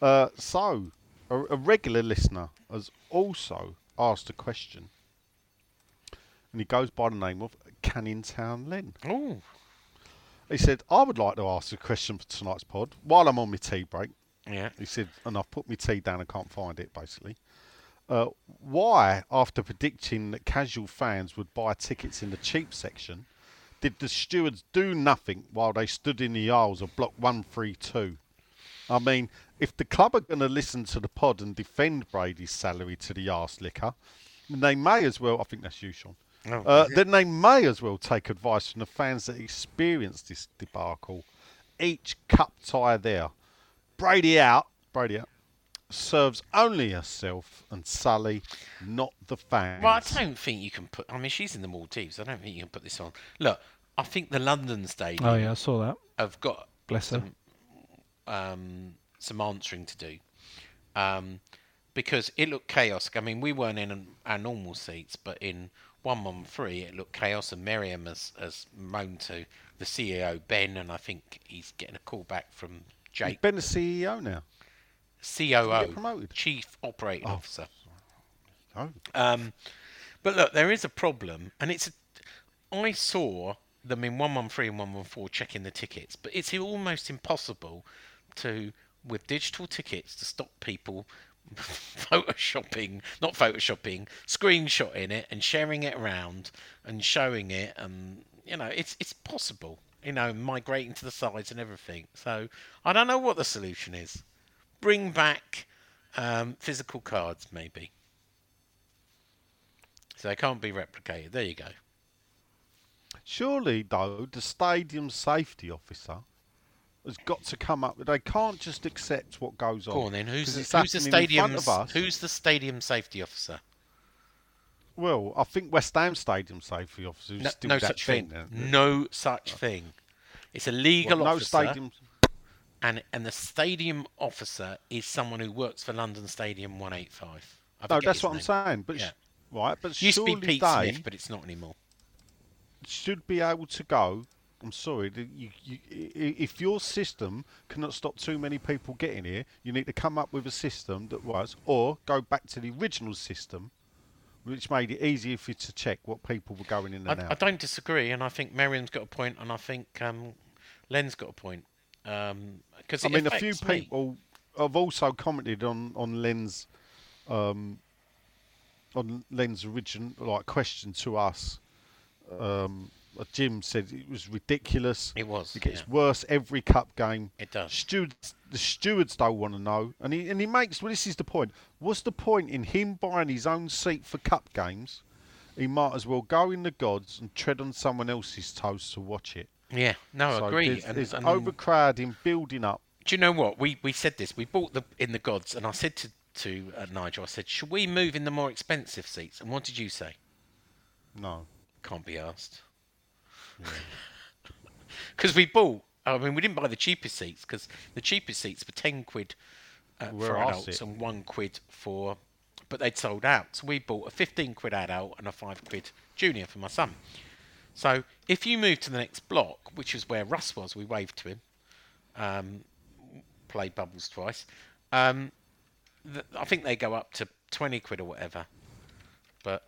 Uh, so, a, a regular listener has also asked a question, and he goes by the name of Canning Town Len. Oh, He said, "I would like to ask a question for tonight's pod while I'm on my tea break." yeah. He said, and I've put my tea down and can't find it, basically. Uh, why, after predicting that casual fans would buy tickets in the cheap section, did the stewards do nothing while they stood in the aisles of Block 132? I mean, if the club are going to listen to the pod and defend Brady's salary to the arse liquor, then they may as well, I think that's you, Sean, Oh, uh, then they may as well take advice from the fans that experienced this debacle. Each cup tie there. Brady out, Brady out, serves only herself and Sully, not the fans. Well, I don't think you can put. I mean, she's in the Maldives. I don't think you can put this on. Look, I think the London Stadium Oh yeah, I saw that. I've got Bless her. Some um, some answering to do. Um, because it looked chaos. I mean, we weren't in our normal seats, but in 113 it looked chaos, and Miriam has, has moaned to the CEO, Ben, and I think he's getting a call back from He's Jake, been the CEO now. COO, promoted? Chief Operating Officer. Oh. Um, but look, there is a problem, and it's. A, I saw them in one one three and one one four checking the tickets, but it's almost impossible to, with digital tickets, to stop people photoshopping, not photoshopping, screenshotting it and sharing it around and showing it, and you know, it's it's possible. you know, migrating to the sides and everything. So I don't know what the solution is. Bring back um, physical cards, maybe. So they can't be replicated. There you go. Surely, though, the stadium safety officer has got to come up. With they can't just accept what goes on. Go on then. Who's the, who's the happening in front stadium? Who's the stadium safety officer? Well, I think West Ham stadium safety officer No, no that such thing. then. No such thing. It's a legal no officer, stadium. and and the stadium officer is someone who works for London Stadium 185. I No, that's what I'm saying. But Yeah. sh- right, but Used to be Pete they Smith, but it's not anymore. should be able to go. I'm sorry, you, you, if your system cannot stop too many people getting here, you need to come up with a system that was, or go back to the original system, which made it easier for you to check what people were going in I, and I out. don't disagree, and I think Miriam's got a point, and I think um, Len's got a point. Because I mean, a few people have also commented on on Len's um, on Len's original like question to us. Um, Jim said it was ridiculous. It was, It gets yeah. worse every cup game. It does. Stewards, the stewards don't want to know, and he and he makes. Well, this is the point. What's the point in him buying his own seat for cup games? He might as well go in the gods and tread on someone else's toes to watch it. Yeah, no, I so agree. There's, and, there's and overcrowding building up. do you know what? We we said this. We bought the in the gods, and I said to to uh, Nigel, I said, should we move in the more expensive seats? And what did you say? No. Can't be asked. Because we bought. I mean, we didn't buy the cheapest seats because the cheapest seats were ten quid uh, for adults and one quid for, but they'd sold out. So we bought a fifteen quid adult and a five quid junior for my son. So if you move to the next block, which is where Russ was, we waved to him. Um, played bubbles twice. Um, th- I think they go up to twenty quid or whatever. But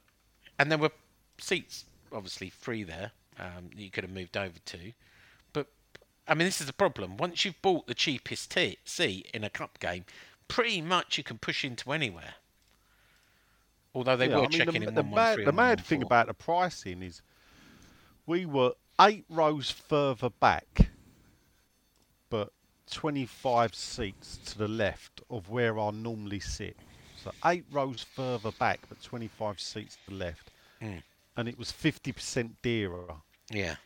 and there were seats obviously free there um, that you could have moved over to. But I mean, this is the problem. Once you've bought the cheapest t- seat in a cup game, pretty much you can push into anywhere. Although they Yeah, were I mean, checking the, in the mad, the mad thing 114. about the pricing is we were eight rows further back, but 25 seats to the left of where I normally sit. So eight rows further back, but 25 seats to the left. Hmm. And it was 50% dearer. Yeah.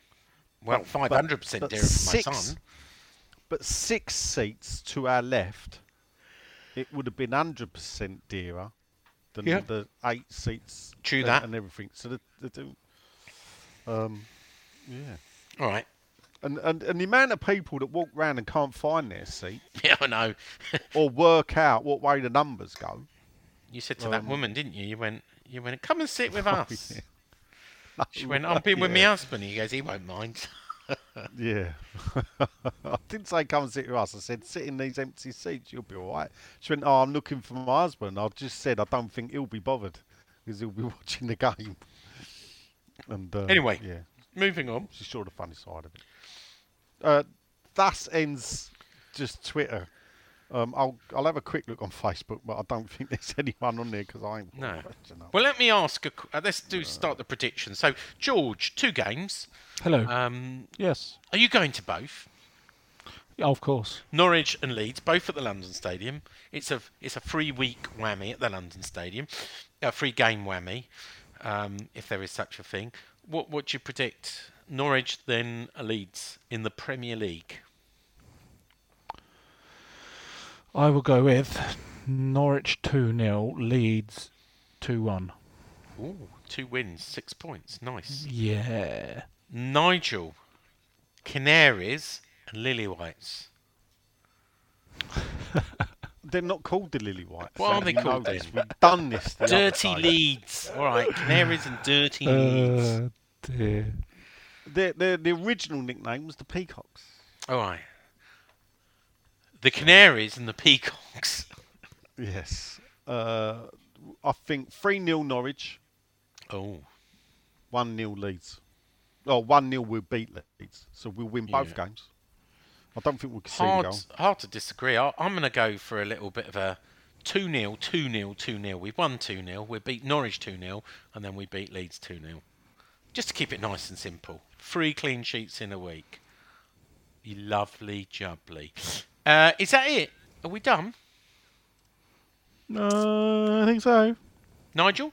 Well, five hundred percent dearer for my son. But six seats to our left, it would have been 100% dearer than Yeah. the eight seats True and, that. and everything. So they, they do. Um, yeah. All right. And, and and the amount of people that walk round and can't find their seat Yeah, I know. or work out what way the numbers go. you said to that Um, woman, didn't you? You went, you went, come and sit with us. yeah. She went, I've been with my husband. He goes, he won't mind. Yeah. I didn't say come and sit with us. I said sit in these empty seats. You'll be all right. She went, oh, I'm looking for my husband. I just said I don't think he'll be bothered because he'll be watching the game. And uh, Anyway. yeah, Moving on. She saw the funny side of it. Uh, thus ends just Twitter. Um, I'll I'll have a quick look on Facebook, but I don't think there's anyone on there because I ain't No. watching. Well, let me ask. A, uh, let's do start the prediction. So, George, two games. Hello. Um, yes. are you going to both? Yeah, of course. Norwich and Leeds, both at the London Stadium. It's a it's a free week whammy at the London Stadium, a free game whammy, um, if there is such a thing. What what do you predict? Norwich then Leeds in the Premier League. I will go with Norwich 2 0, Leeds 2 1. Ooh, two wins, six points, nice. Yeah. Nigel, Canaries and Lily Whites. They're not called the Lily Whites. What are they called this. then? We've done this. the Dirty day. Leeds. All right, Canaries and Dirty Leeds. Uh, dear. Their, their, the original nickname was the Peacocks. Oh, All right. The Canaries and the Peacocks. Yes. Uh, I think 3 0 Norwich, Oh, 1 0 Leeds. Oh, 1 0 we'll beat Leeds. So we'll win both Yeah. games. I don't think we'll concede a hard, goal. hard to disagree. I, I'm going to go for a little bit of a 2 0, 2 0, 2 0. We've won 2 0. We beat Norwich 2 0, and then we beat Leeds 2 0. Just to keep it nice and simple. Three clean sheets in a week. You lovely jubbly. Uh, is that it? Are we done? Uh, I think so. Nigel?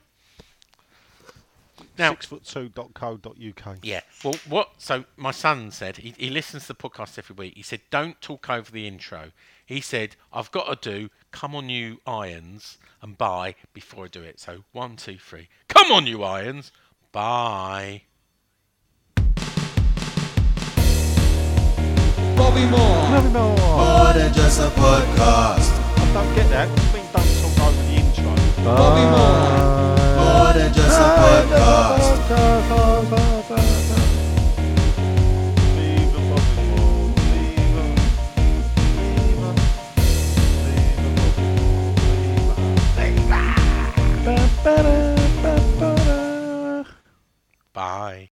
Now, Sixfoot2.co.uk. Yeah. Well, what? So my son said he, he listens to the podcast every week. He said, "Don't talk over the intro." He said, "I've got to do come on you irons and buy before I do it." So one, two, three. Come on you irons, buy. Bobby Moore. Nothing more. More than just a podcast. I don't get that. What do you mean don't talk the intro? Bobby Moore. More than just a podcast. Bobby Moore. Bye.